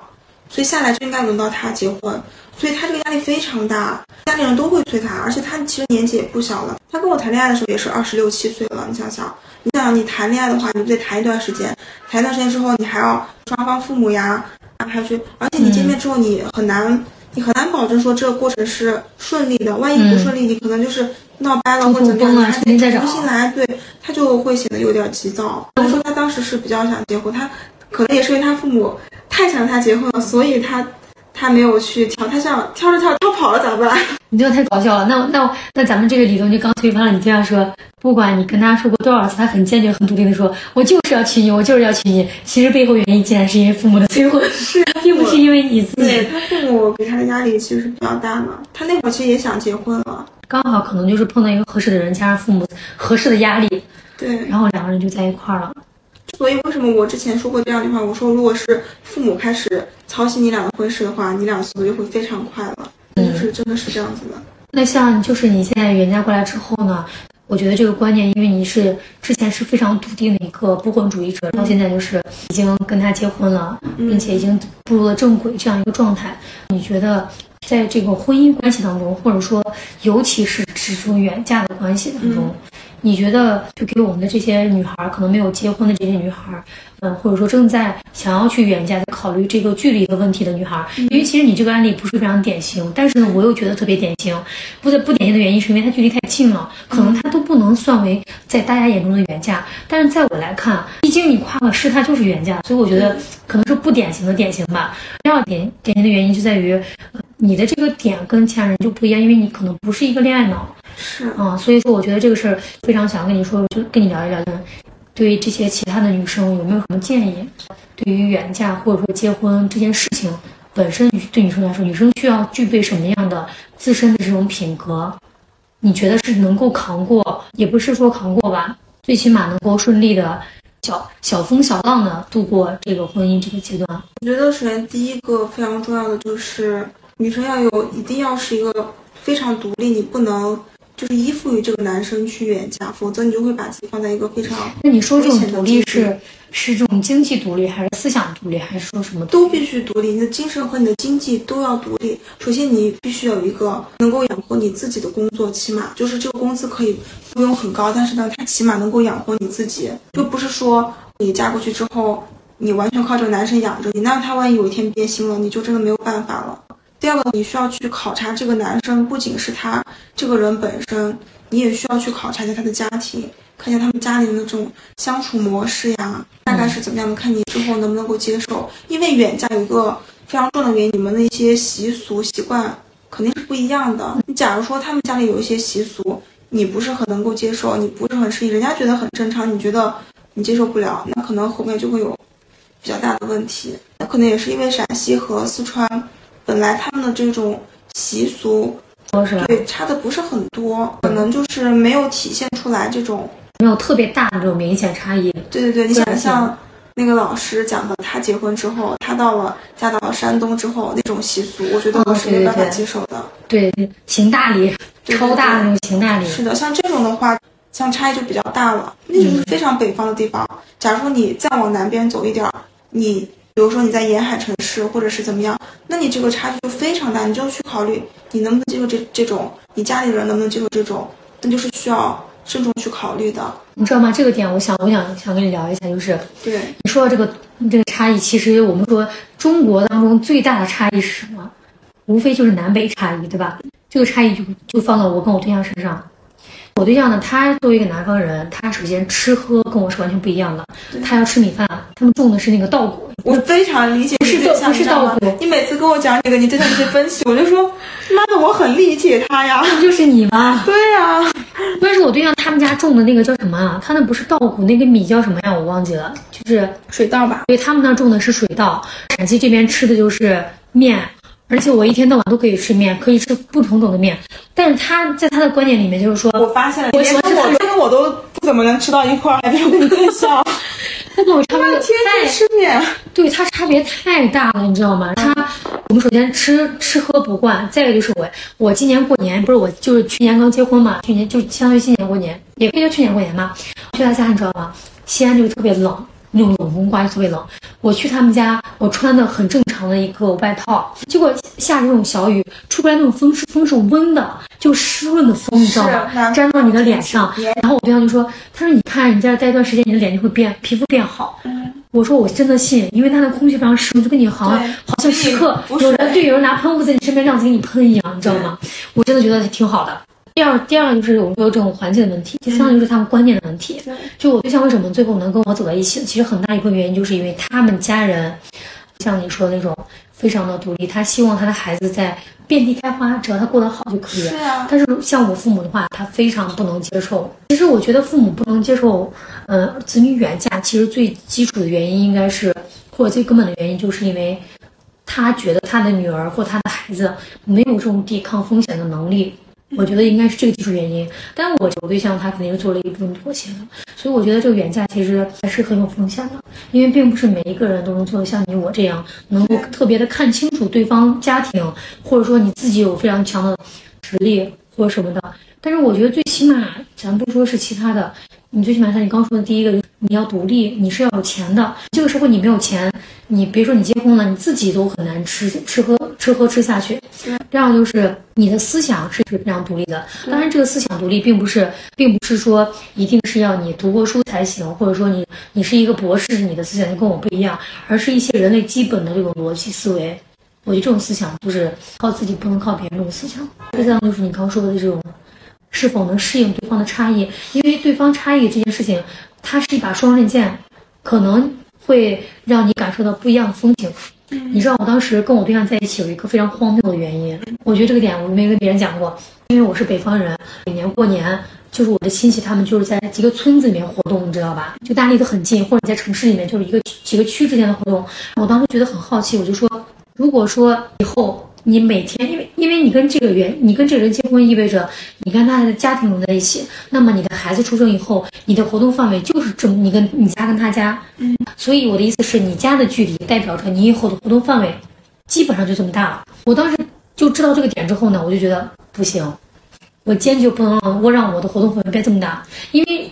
Speaker 2: 所以下来就应该轮到他结婚，所以他这个压力非常大，家里人都会催他，而且他其实年纪也不小了，他跟我谈恋爱的时候也是二十六七岁了，你想想。你想，你谈恋爱的话，你不得谈一段时间？谈一段时间之后，你还要双方父母呀安排去，而且你见面之后，你很难，你很难保证说这个过程是顺利的。万一不顺利，你可能就是闹掰了或者怎么样，
Speaker 1: 嗯
Speaker 2: 你还
Speaker 1: 重新再找
Speaker 2: 得重新来。对，他就会显得有点急躁。所以说，他当时是比较想结婚，他可能也是因为他父母太想他结婚了，所以他他没有去挑，他想跳着跳着跳跑了咋办？
Speaker 1: 你这个太搞笑了。那那那咱们这个理论就刚推翻了。你这样说，不管你跟他说过多少次，他很坚决、很笃定的说：“我就是要娶你，我就是要娶你。”其实背后原因竟然是因为父母的催婚，
Speaker 2: 是，
Speaker 1: 并不是因为你自己。
Speaker 2: 对 他父母给他的压力其实是比较大嘛。他那会儿其实也想结婚了，
Speaker 1: 刚好可能就是碰到一个合适的人，加上父母合适的压力，
Speaker 2: 对，
Speaker 1: 然后两个人就在一块儿了。
Speaker 2: 所以为什么我之前说过这样一句话？我说，如果是父母开始操心你俩的婚事的话，你俩速度就会非常快了。就是真的是这样子的。
Speaker 1: 那像就是你现在远嫁过来之后呢？我觉得这个观念，因为你是之前是非常笃定的一个不婚主义者，到现在就是已经跟他结婚了，并且已经步入了正轨这样一个状态。你觉得在这个婚姻关系当中，或者说尤其是这种远嫁的关系当中？你觉得，就给我们的这些女孩，可能没有结婚的这些女孩，嗯，或者说正在想要去远嫁、在考虑这个距离的问题的女孩，因为其实你这个案例不是非常典型，但是呢，我又觉得特别典型。不不典型的原因是因为它距离太近了，可能它都不能算为在大家眼中的远嫁，但是在我来看，毕竟你跨了市，它就是远嫁，所以我觉得可能是不典型的典型吧。第二点典型的原因就在于，你的这个点跟其他人就不一样，因为你可能不是一个恋爱脑。
Speaker 2: 是
Speaker 1: 啊，所以说我觉得这个事儿非常想跟你说，就跟你聊一聊的。对于这些其他的女生有没有什么建议？对于远嫁或者说结婚这件事情本身，对女生来说，女生需要具备什么样的自身的这种品格？你觉得是能够扛过，也不是说扛过吧，最起码能够顺利的小小风小浪的度过这个婚姻这个阶段。
Speaker 2: 我觉得首先第一个非常重要的就是女生要有，一定要是一个非常独立，你不能。就是依附于这个男生去远嫁，否则你就会把自己放在一个非常……
Speaker 1: 那你说这种独立是是这种经济独立，还是思想独立，还是说什么
Speaker 2: 都必须独立？你的精神和你的经济都要独立。首先，你必须有一个能够养活你自己的工作，起码就是这个工资可以不用很高，但是呢，它起码能够养活你自己。就不是说你嫁过去之后，你完全靠这个男生养着你，那他万一有一天变心了，你就真的没有办法了。第二个，你需要去考察这个男生，不仅是他这个人本身，你也需要去考察一下他的家庭，看一下他们家里的那种相处模式呀，大概是怎么样的，看你之后能不能够接受。因为远嫁有一个非常重要的原因，你们的一些习俗习惯肯定是不一样的。你假如说他们家里有一些习俗，你不是很能够接受，你不是很适应，人家觉得很正常，你觉得你接受不了，那可能后面就会有比较大的问题。那可能也是因为陕西和四川。本来他们的这种习俗，对差的不是很多，可能就是没有体现出来这种
Speaker 1: 没有特别大的这种明显差异。
Speaker 2: 对对对，你想像那个老师讲的，他结婚之后，他到了嫁到了山东之后那种习俗，我觉得我是没办法接受的。
Speaker 1: 对，行大礼，超大的那种行大礼。
Speaker 2: 是的，像这种的话，像差异就比较大了。那就是非常北方的地方。假如说你再往南边走一点，你。比如说你在沿海城市，或者是怎么样，那你这个差距就非常大，你就要去考虑你能不能接受这这种，你家里人能不能接受这种，那就是需要慎重去考虑的。
Speaker 1: 你知道吗？这个点，我想，我想想跟你聊一下，就是
Speaker 2: 对
Speaker 1: 你说到这个这个差异，其实我们说中国当中最大的差异是什么？无非就是南北差异，对吧？这个差异就就放到我跟我对象身上。我对象呢，他作为一个南方人，他首先吃喝跟我是完全不一样的。他要吃米饭，他们种的是那个稻谷。
Speaker 2: 我非常理解，
Speaker 1: 不是不是稻谷。
Speaker 2: 你每次跟我讲这个，你对他这些分析，我就说，妈的，我很理解他呀。
Speaker 1: 不就是你吗？
Speaker 2: 对呀。
Speaker 1: 关键是我对象他们家种的那个叫什么啊？他那不是稻谷，那个米叫什么呀？我忘记了，就是
Speaker 2: 水稻吧？
Speaker 1: 对他们那种的是水稻。陕西这边吃的就是面。而且我一天到晚都可以吃面，可以吃不同种的面。但是他在他的观点里面就是说，
Speaker 2: 我发现了，我跟我跟我都不怎么能吃到一块儿，还比我更像。
Speaker 1: 他跟我差别
Speaker 2: 天吃面，
Speaker 1: 对他差别太大了，你知道吗？他我们首先吃吃喝不惯，再一个就是我我今年过年不是我就是去年刚结婚嘛，去年就相当于今年过年，也可以叫去年过年嘛。去他家你知道吗？西安就特别冷。那种冷风刮就特别冷，我去他们家，我穿的很正常的一个外套，结果下着那种小雨，出不来那种风是风是温的，就湿润的风，你知道吗？粘到你的脸上，然后我对象就说，他说你看你在这待一段时间，你的脸就会变，皮肤变好。我说我真的信，因为它的空气非常湿润，就跟你好像好像时刻有人对有人拿喷雾在你身边这样子给你喷一样，你知道吗？我真的觉得挺好的。第二，第二个就是我们说这种环境的问题，第三个就是他们观念的问题。就我对象为什么最后能跟我走在一起，其实很大一部分原因就是因为他们家人，像你说的那种非常的独立，他希望他的孩子在遍地开花，只要他过得好就可以。
Speaker 2: 是啊
Speaker 1: 但是像我父母的话，他非常不能接受。其实我觉得父母不能接受，呃，子女远嫁，其实最基础的原因应该是，或者最根本的原因，就是因为他觉得他的女儿或他的孩子没有这种抵抗风险的能力。我觉得应该是这个技术原因，但我找对象他肯定是做了一部分妥协的，所以我觉得这个远嫁其实还是很有风险的，因为并不是每一个人都能做的像你我这样，能够特别的看清楚对方家庭，或者说你自己有非常强的实力或什么的。但是我觉得最起码，咱不说是其他的，你最起码像你刚说的第一个，你要独立，你是要有钱的。这个社会你没有钱，你别说你结婚了，你自己都很难吃吃喝吃喝吃下去。第二个就是你的思想是非常独立的。当然，这个思想独立并不是，并不是说一定是要你读过书才行，或者说你你是一个博士，你的思想就跟我不一样，而是一些人类基本的这种逻辑思维。我觉得这种思想就是靠自己，不能靠别人。这种思想，第三个就是你刚说的这种。是否能适应对方的差异？因为对方差异这件事情，它是一把双刃剑，可能会让你感受到不一样的风景。你知道，我当时跟我对象在一起有一个非常荒谬的原因，我觉得这个点我没跟别人讲过，因为我是北方人，每年过年就是我的亲戚他们就是在几个村子里面活动，你知道吧？就大家离得很近，或者在城市里面就是一个几个区之间的活动。我当时觉得很好奇，我就说，如果说以后。你每天，因为因为你跟这个人，你跟这个人结婚，意味着你跟他的家庭融在一起。那么你的孩子出生以后，你的活动范围就是这么，你跟你家跟他家。
Speaker 2: 嗯。
Speaker 1: 所以我的意思是你家的距离代表着你以后的活动范围，基本上就这么大了。我当时就知道这个点之后呢，我就觉得不行，我坚决不能让我让我的活动范围变这么大，因为。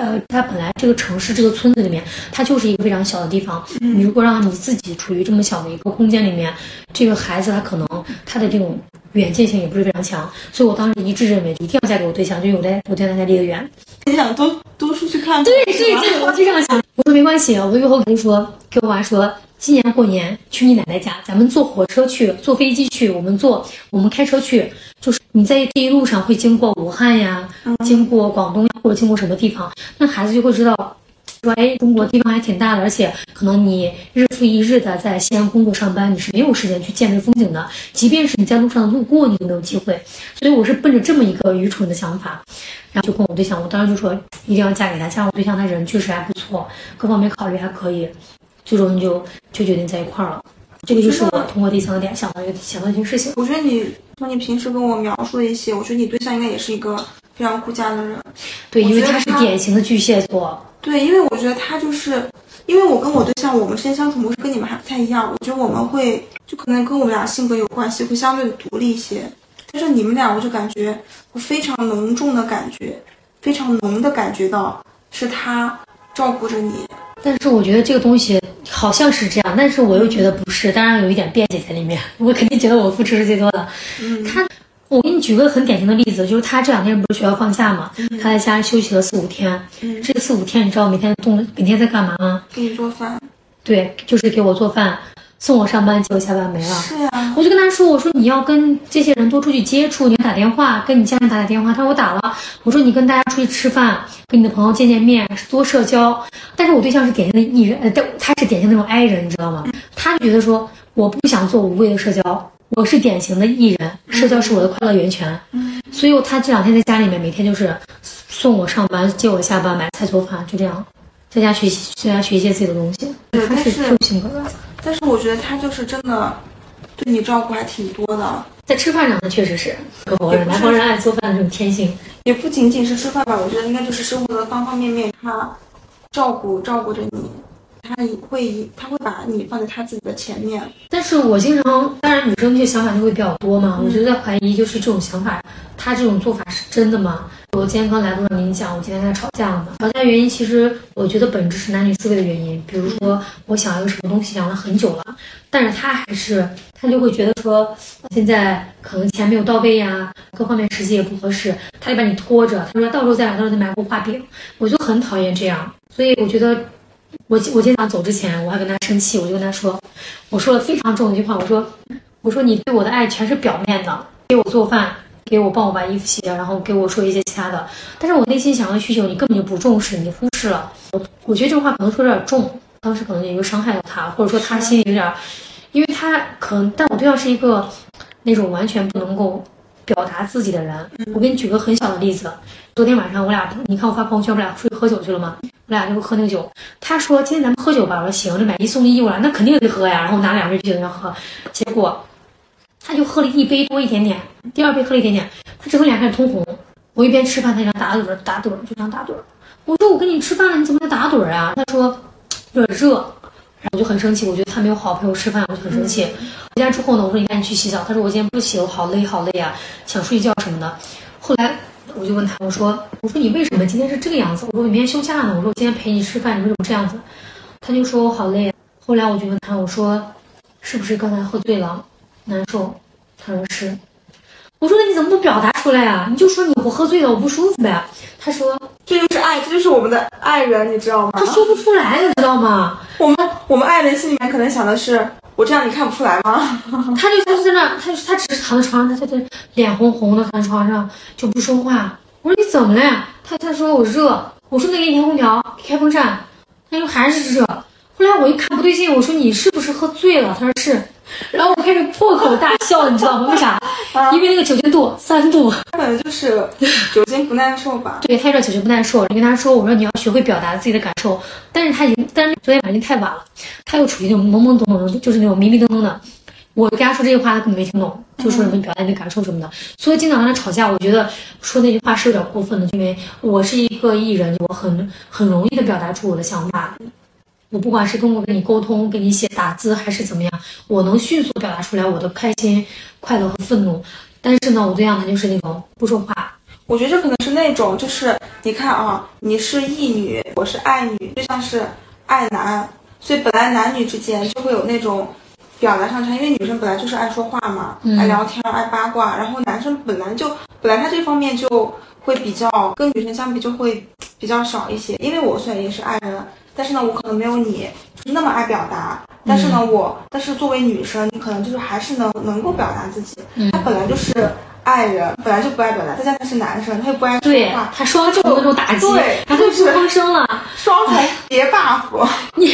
Speaker 1: 呃，它本来这个城市这个村子里面，它就是一个非常小的地方。你如果让你自己处于这么小的一个空间里面，这个孩子他可能他的这种远见性也不是非常强。所以我当时一致认为一定要嫁给我对象，就有在我对象家离得远。
Speaker 2: 你想多多出去看？
Speaker 1: 对对对，我就这样想。我说没关系，我以后就说给我妈说，今年过年去你奶奶家，咱们坐火车去，坐飞机去，我们坐我们开车去。就是你在这一路上会经过武汉呀，经过广东或者经过什么地方，那孩子就会知道，说哎，中国地方还挺大的，而且可能你日复一日的在西安工作上班，你是没有时间去见这风景的。即便是你在路上路过，你都没有机会。所以我是奔着这么一个愚蠢的想法，然后就跟我对象，我当时就说一定要嫁给他。加上我对象他人确实还不错，各方面考虑还可以，最终就就决定在一块儿了。这个就是我通过第三个点想到一个想到一件事情。
Speaker 2: 我觉得你从你平时跟我描述的一些，我觉得你对象应该也是一个非常顾家的人。
Speaker 1: 对，因为他是典型的巨蟹座。
Speaker 2: 对，因为我觉得他就是，因为我跟我对象，我们之间相处模式跟你们还不太一样。我觉得我们会就可能跟我们俩性格有关系，会相对的独立一些。但是你们俩，我就感觉我非常浓重的感觉，非常浓的感觉到是他照顾着你。
Speaker 1: 但是我觉得这个东西好像是这样，但是我又觉得不是，当然有一点辩解在里面。我肯定觉得我付出是最多的。
Speaker 2: 嗯，
Speaker 1: 他，我给你举个很典型的例子，就是他这两天不是学校放假嘛，他在家里休息了四五天。
Speaker 2: 嗯，
Speaker 1: 这四五天你知道每天动每天在干嘛吗？
Speaker 2: 给你做饭。
Speaker 1: 对，就是给我做饭。送我上班，接我下班没了。
Speaker 2: 是呀，
Speaker 1: 我就跟他说：“我说你要跟这些人多出去接触，你要打电话跟你家人打打电话。”他说：“我打了。”我说：“你跟大家出去吃饭，跟你的朋友见见面，多社交。”但是我对象是典型的艺人，呃，他是典型的那种 I 人，你知道吗？他就觉得说我不想做无谓的社交，我是典型的艺人，社交是我的快乐源泉。
Speaker 2: 嗯，
Speaker 1: 所以他这两天在家里面，每天就是送我上班，接我下班，买菜做饭，就这样，在家学习，在家学一些自己的东西。
Speaker 2: 对，
Speaker 1: 他是这种性格的。
Speaker 2: 但是我觉得他就是真的，对你照顾还挺多的。
Speaker 1: 在吃饭上，呢，确实是南方人，南方人爱做饭的这种天性。
Speaker 2: 也不仅仅是吃饭吧，我觉得应该就是生活的方方面面，他照顾照顾着你。他会，他会把你放在他自己的前面。
Speaker 1: 但是我经常，当然女生这些想法就会比较多嘛。我就在怀疑，就是这种想法，他这种做法是真的吗？我今天刚来路上跟你讲，我今天跟他吵架了吗。吵架原因其实我觉得本质是男女思维的原因。比如说，我想要一个什么东西，想了很久了，但是他还是他就会觉得说，现在可能钱没有到位呀，各方面时机也不合适，他就把你拖着。他说到时候再来，到时候再买个画饼。我就很讨厌这样，所以我觉得。我我今天走之前，我还跟他生气，我就跟他说，我说了非常重的一句话，我说，我说你对我的爱全是表面的，给我做饭，给我帮我把衣服洗了，然后给我说一些其他的，但是我内心想要的需求你根本就不重视，你忽视了。我我觉得这个话可能说有点重，当时可能也就伤害到他，或者说他心里有点因为他可能，但我对象是一个那种完全不能够表达自己的人。我给你举个很小的例子，昨天晚上我俩，你看我发朋友圈，我俩出去喝酒去了吗？我俩就喝那个酒。他说今天咱们喝酒吧，我说行，这买一送一，我俩那肯定得喝呀。然后拿两瓶啤酒要喝，结果他就喝了一杯多一点点，第二杯喝了一点点，他整个脸开始通红。我一边吃饭，他就打盹儿，打盹儿就这样打盹儿。我说我跟你吃饭了，你怎么在打盹儿啊？他说有点热，然后我就很生气，我觉得他没有好好陪我吃饭，我就很生气。回家之后呢，我说你赶紧去洗澡。他说我今天不洗，我好累好累啊，想睡觉什么的。后来我就问他，我说我说你为什么今天是这个样子？我说我明天休假呢，我说我今天陪你吃饭，你为什么这样子？他就说我好累。后来我就问他，我说是不是刚才喝醉了，难受？他说是。我说那你怎么不表达出来啊？你就说你我喝醉了，我不舒服呗。他说
Speaker 2: 这就是爱，这就是我们的爱人，你知道吗？
Speaker 1: 他说不出来，你知道吗？
Speaker 2: 我们我们爱人心里面可能想的是，我这样你看不出来吗？
Speaker 1: 他 就他就在那，他就他只是躺在床上，他他他脸红红的躺在床上就不说话。我说你怎么了？他他说我热。我说那给你开空调，开风扇。他说还是热。后来我一看不对劲，我说你是不是喝醉了？他说是。然后我开始破口大笑，你知道吗？为啥？因为那个酒精度三度，
Speaker 2: 他本来就是 酒精不耐受吧。
Speaker 1: 对，他有点酒精不耐受。我跟他说，我说你要学会表达自己的感受。但是他已经，但是昨天晚上已经太晚了，他又处于那种懵懵懂懂的，就是那种迷迷瞪瞪的。我跟他说这句话，他根本没听懂，就说什么表达你的感受什么的。所以经常跟他吵架，我觉得说那句话是有点过分的，因为我是一个艺人，我很很容易的表达出我的想法。我不管是通过跟你沟通、跟你写打字，还是怎么样，我能迅速表达出来我的开心、快乐和愤怒。但是呢，我对象他就是那种不说话。
Speaker 2: 我觉得这可能是那种，就是你看啊，你是义女，我是爱女，就像是爱男，所以本来男女之间就会有那种表达上差，因为女生本来就是爱说话嘛，爱聊天、爱八卦，然后男生本来就本来他这方面就会比较跟女生相比就会比较少一些。因为我虽然也是爱人。但是呢，我可能没有你那么爱表达。但是呢，我但是作为女生，你可能就是还是能能够表达自己。他本来就是爱人，本来就不爱表达，再加上他是男生，他又不爱说话，
Speaker 1: 他双重那种打击，
Speaker 2: 他
Speaker 1: 就是发生了
Speaker 2: 双重叠 buff。
Speaker 1: 你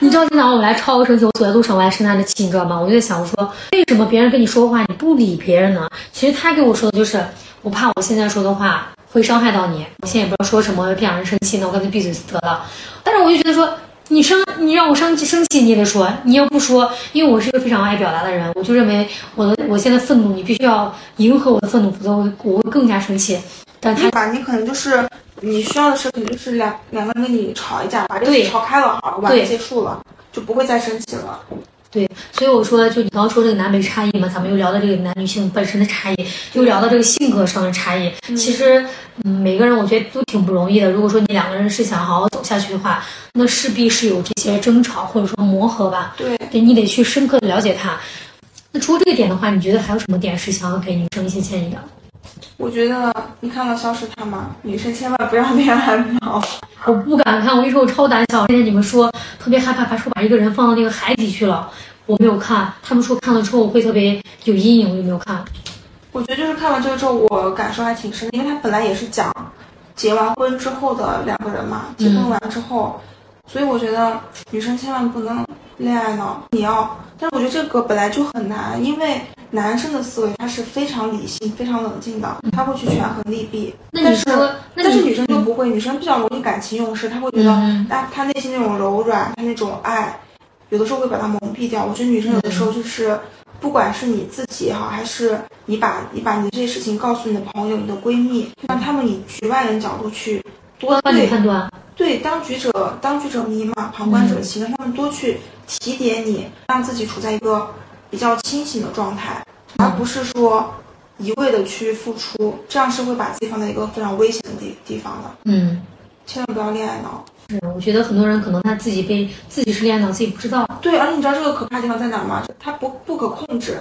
Speaker 1: 你知道今早上我来超生气，我走在路上我还生他的气，你知道吗？我就在想，我说为什么别人跟你说话你不理别人呢？其实他跟我说的就是，我怕我现在说的话。会伤害到你，我现在也不知道说什么，不想人生气，那我干脆闭嘴得了。但是我就觉得说，你生你让我生气生气，你也得说，你要不说，因为我是一个非常爱表达的人，我就认为我的我现在愤怒，你必须要迎合我的愤怒，否则我我会更加生气。但他
Speaker 2: 吧，你可能就是你需要的是，可能就是两两个人跟你吵一架，把这个吵开了，好，完了结束了，就不会再生气了。
Speaker 1: 对，所以我说，就你刚刚说这个南北差异嘛，咱们又聊到这个男女性本身的差异，又聊到这个性格上的差异。其实，嗯，每个人我觉得都挺不容易的。如果说你两个人是想好好走下去的话，那势必是有这些争吵或者说磨合吧。
Speaker 2: 对，
Speaker 1: 你得去深刻的了解他。那除了这个点的话，你觉得还有什么点是想要给女生一些建议的？
Speaker 2: 我觉得你看到《消失他》吗？女生千万不要恋爱脑。
Speaker 1: 我不敢看，我跟你说我超胆小。之前你们说特别害怕，怕说把一个人放到那个海底去了。我没有看，他们说看了之后会特别有阴影，我就没有看。
Speaker 2: 我觉得就是看完这个之后，我感受还挺深，因为他本来也是讲结完婚之后的两个人嘛，结婚完之后，所以我觉得女生千万不能恋爱脑。你要，但是我觉得这个本来就很难，因为男生的思维他是非常理性、非常冷静的，他会去权衡利弊。
Speaker 1: 但是
Speaker 2: 但是女生就不会，女生比较容易感情用事，她会觉得，哎，她内心那种柔软，她那种爱。有的时候会把它蒙蔽掉。我觉得女生有的时候就是，不管是你自己也好，还是你把你把你这些事情告诉你的朋友、你的闺蜜，让他们以局外人角度去多对
Speaker 1: 判断，
Speaker 2: 对当局者当局者迷嘛，旁观者清，让他们多去提点你，让自己处在一个比较清醒的状态，而不是说一味的去付出，这样是会把自己放在一个非常危险的地地方的。
Speaker 1: 嗯，
Speaker 2: 千万不要恋爱脑。
Speaker 1: 是，我觉得很多人可能他自己被自己是恋爱脑，自己不知道。
Speaker 2: 对，而且你知道这个可怕的地方在哪吗？他不不可控制，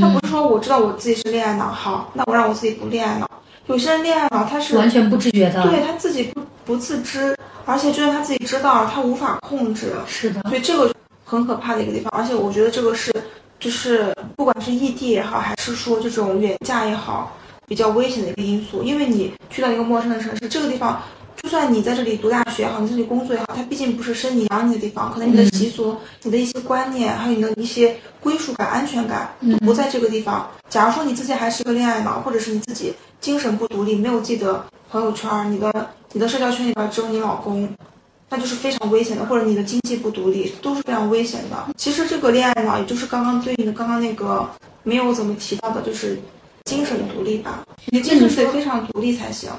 Speaker 2: 他不是说我知道我自己是恋爱脑，好，那我让我自己不恋爱脑。有些人恋爱脑他是
Speaker 1: 完全不知觉的，
Speaker 2: 对他自己不不自知，而且就算他自己知道，他无法控制。
Speaker 1: 是的，
Speaker 2: 所以这个很可怕的一个地方，而且我觉得这个是就是不管是异地也好，还是说这种远嫁也好，比较危险的一个因素，因为你去到一个陌生的城市，这个地方。就就算你在这里读大学也好，你在这里工作也好，它毕竟不是生你养你的地方，可能你的习俗、你的一些观念，还有你的一些归属感、安全感都不在这个地方。假如说你自己还是个恋爱脑，或者是你自己精神不独立，没有自己的朋友圈，你的你的社交圈里边只有你老公，那就是非常危险的，或者你的经济不独立都是非常危险的。其实这个恋爱脑，也就是刚刚对应的刚刚那个没有怎么提到的，就是精神独立吧，你精神得非常独立才行。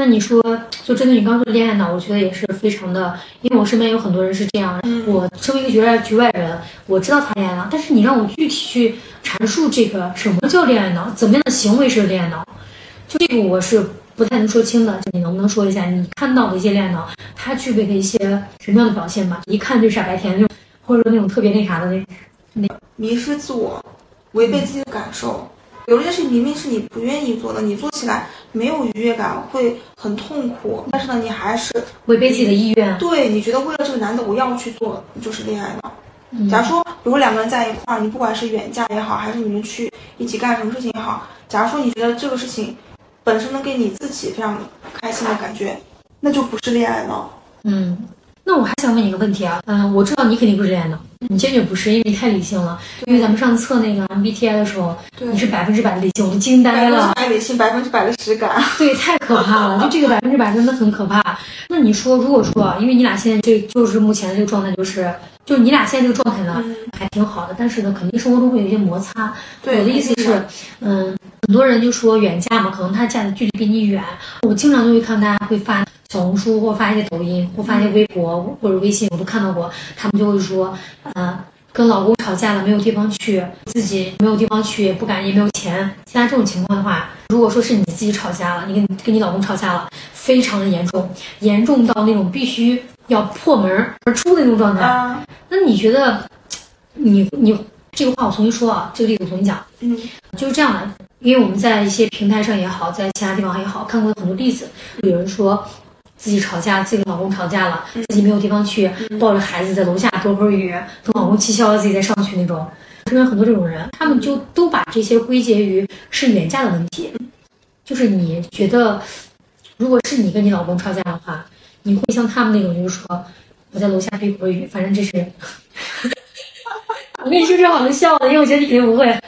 Speaker 1: 那你说，就针对你刚说的恋爱脑，我觉得也是非常的，因为我身边有很多人是这样。我身为一个局外局外人，我知道谈恋爱脑，但是你让我具体去阐述这个什么叫恋爱脑，怎么样的行为是恋爱脑，就这个我是不太能说清的。你能不能说一下你看到的一些恋爱脑，他具备的一些什么样的表现吧？一看就傻白甜那种，或者说那种特别那啥的那那
Speaker 2: 迷失自我，违背自己的感受。有一件事情明明是你不愿意做的，你做起来没有愉悦感，会很痛苦，但是呢，你还是
Speaker 1: 违背自己的意愿。
Speaker 2: 对，你觉得为了这个男的我要去做，就是恋爱脑。假如说，比如两个人在一块儿，你不管是远嫁也好，还是你们去一起干什么事情也好，假如说你觉得这个事情本身能给你自己非常开心的感觉，那就不是恋爱脑。
Speaker 1: 嗯。那我还想问你一个问题啊，嗯，我知道你肯定不是恋爱脑，你坚决不是，因为你太理性了。因为咱们上次测那个 MBTI 的时候，你是百分之百的理性，我都惊呆了。
Speaker 2: 百分之百理性，百分之百的实感。
Speaker 1: 对，太可怕了，就这个百分之百真的很可怕。那你说，如果说，因为你俩现在这就是目前这个状态，就是就你俩现在这个状态呢，还挺好的，但是呢，肯定生活中会有一些摩擦。我的意思是，嗯，很多人就说远嫁嘛，可能他嫁的距离比你远。我经常就会看大家会发。小红书或发一些抖音，或发一些微博或者微信，我都看到过。他们就会说，呃，跟老公吵架了，没有地方去，自己没有地方去，不敢也没有钱。现在这种情况的话，如果说是你自己吵架了，你跟跟你老公吵架了，非常的严重，严重到那种必须要破门而出的那种状态。那你觉得，你你这个话我重新说啊，这个例子我重新讲。
Speaker 2: 嗯，
Speaker 1: 就是这样的，因为我们在一些平台上也好，在其他地方也好看过很多例子，有人说。自己吵架，自己跟老公吵架了，自己没有地方去，抱着孩子在楼下躲会儿雨，等老公气消了自己再上去那种。身边很多这种人，他们就都把这些归结于是远嫁的问题。就是你觉得，如果是你跟你老公吵架的话，你会像他们那种，就是说我在楼下避会儿雨，反正这是。我跟你说这好能笑的，因为我觉得你肯定不会。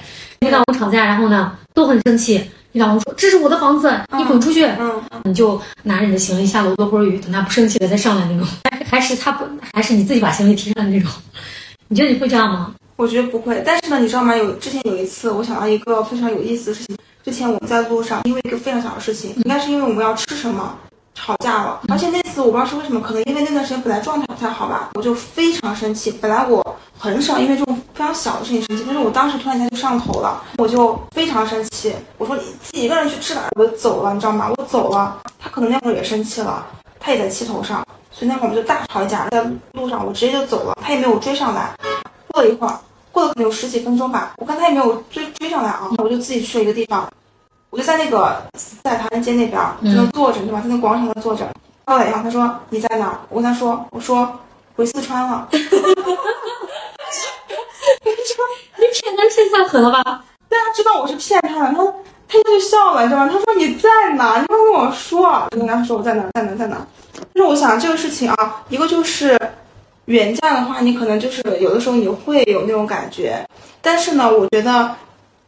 Speaker 1: 跟老公吵架，然后呢都很生气。你老公说这是我的房子，你滚出去。
Speaker 2: 嗯，
Speaker 1: 你就拿着你的行李下楼躲会儿雨，等他不生气了再上来那种。还是他不，还是你自己把行李提上来那种？你觉得你会这样吗？
Speaker 2: 我觉得不会。但是呢，你知道吗？有之前有一次，我想到一个非常有意思的事情。之前我们在路上，因为一个非常小的事情，应该是因为我们要吃什么。吵架了，而且那次我不知道是为什么，可能因为那段时间本来状态不太好吧，我就非常生气。本来我很少因为这种非常小的事情生气，但是我当时突然间就上头了，我就非常生气。我说你自己一个人去吃吧，我就走了，你知道吗？我走了，他可能那会儿也生气了，他也在气头上，所以那会儿我们就大吵一架，在路上我直接就走了，他也没有追上来。过了一会儿，过了可能有十几分钟吧，我看他也没有追追上来啊，我就自己去了一个地方。我就在那个在唐人街那边，就那坐着，对吧？在那广场上坐着。到了以后，他说你在哪？我跟他说，我说回四川了。你骗
Speaker 1: 他太下狠了吧？
Speaker 2: 大家知道我是骗他的，他他就笑了，你知道吗？他说你在哪？你快跟我说。我跟他说我在哪，在哪，在哪。但是我想这个事情啊，一个就是远嫁的话，你可能就是有的时候你会有那种感觉，但是呢，我觉得。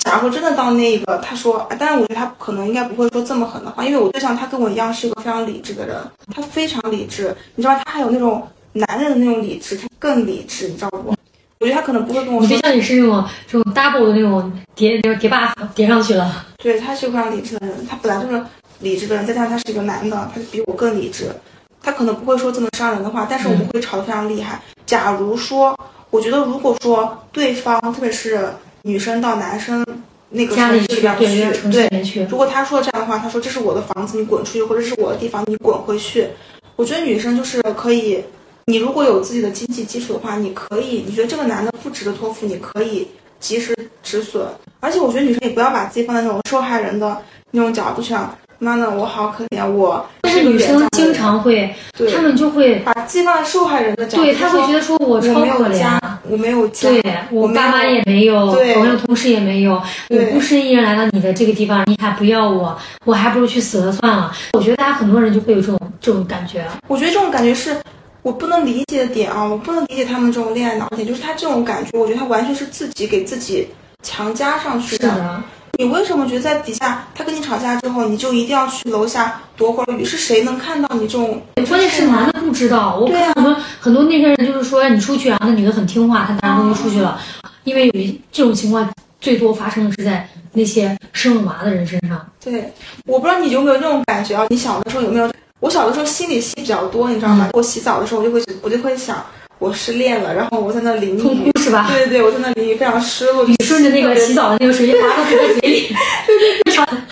Speaker 2: 假如说真的到那个，他说，但是我觉得他可能应该不会说这么狠的话，因为我对象他跟我一样是一个非常理智的人，他非常理智，你知道他还有那种男人的那种理智，他更理智，你知道不？我觉得他可能不会跟我说。
Speaker 1: 你对象也是那种这种 double 的那种叠叠叠 buff 叠上去了。
Speaker 2: 对，他是一个非常理智的人，他本来就是理智的人，再加上他是一个男的，他就比我更理智，他可能不会说这么伤人的话，但是我们会吵得非常厉害。假如说，我觉得如果说对方，特别是。女生到男生那个城市里边去，对，如果他说这样的话，他说这是我的房子，你滚出去，或者是我的地方，你滚回去。我觉得女生就是可以，你如果有自己的经济基础的话，你可以，你觉得这个男的不值得托付，你可以及时止损。而且我觉得女生也不要把自己放在那种受害人的那种角度上，妈的，我好可怜，我
Speaker 1: 但是女生经常会，
Speaker 2: 对。
Speaker 1: 她们就会
Speaker 2: 把自己放受害人的角度，
Speaker 1: 对，她会觉得说我超可怜
Speaker 2: 我没有家，
Speaker 1: 对
Speaker 2: 我没有
Speaker 1: 我爸妈也没有，
Speaker 2: 对。
Speaker 1: 朋友同事也没有，我
Speaker 2: 对
Speaker 1: 孤身一人来到你的这个地方，你还不要我，我还不如去死了算了。我觉得大家很多人就会有这种这种感觉，
Speaker 2: 我觉得这种感觉是我不能理解的点啊，我不能理解他们这种恋爱脑点，就是他这种感觉，我觉得他完全是自己给自己强加上去
Speaker 1: 是的，
Speaker 2: 你为什么觉得在底下他跟你吵架之后，你就一定要去楼下躲会儿雨？是谁能看到你这种？
Speaker 1: 关键是男的不知道，我看很多、很多那些人就是说你出去啊，那女的很听话，她拿着东西出去了，因为有一这种情况最多发生的是在那些生了娃的人身上。
Speaker 2: 对，我不知道你有没有这种感觉啊？你小的时候有没有？我小的时候心理戏比较多，你知道吗？我洗澡的时候，我就会我就会想，我失恋了，然后我在那淋雨
Speaker 1: 哭，是吧？
Speaker 2: 对对对，我在那淋雨非常失落，
Speaker 1: 你顺着那个洗澡的那个水滑到嘴里，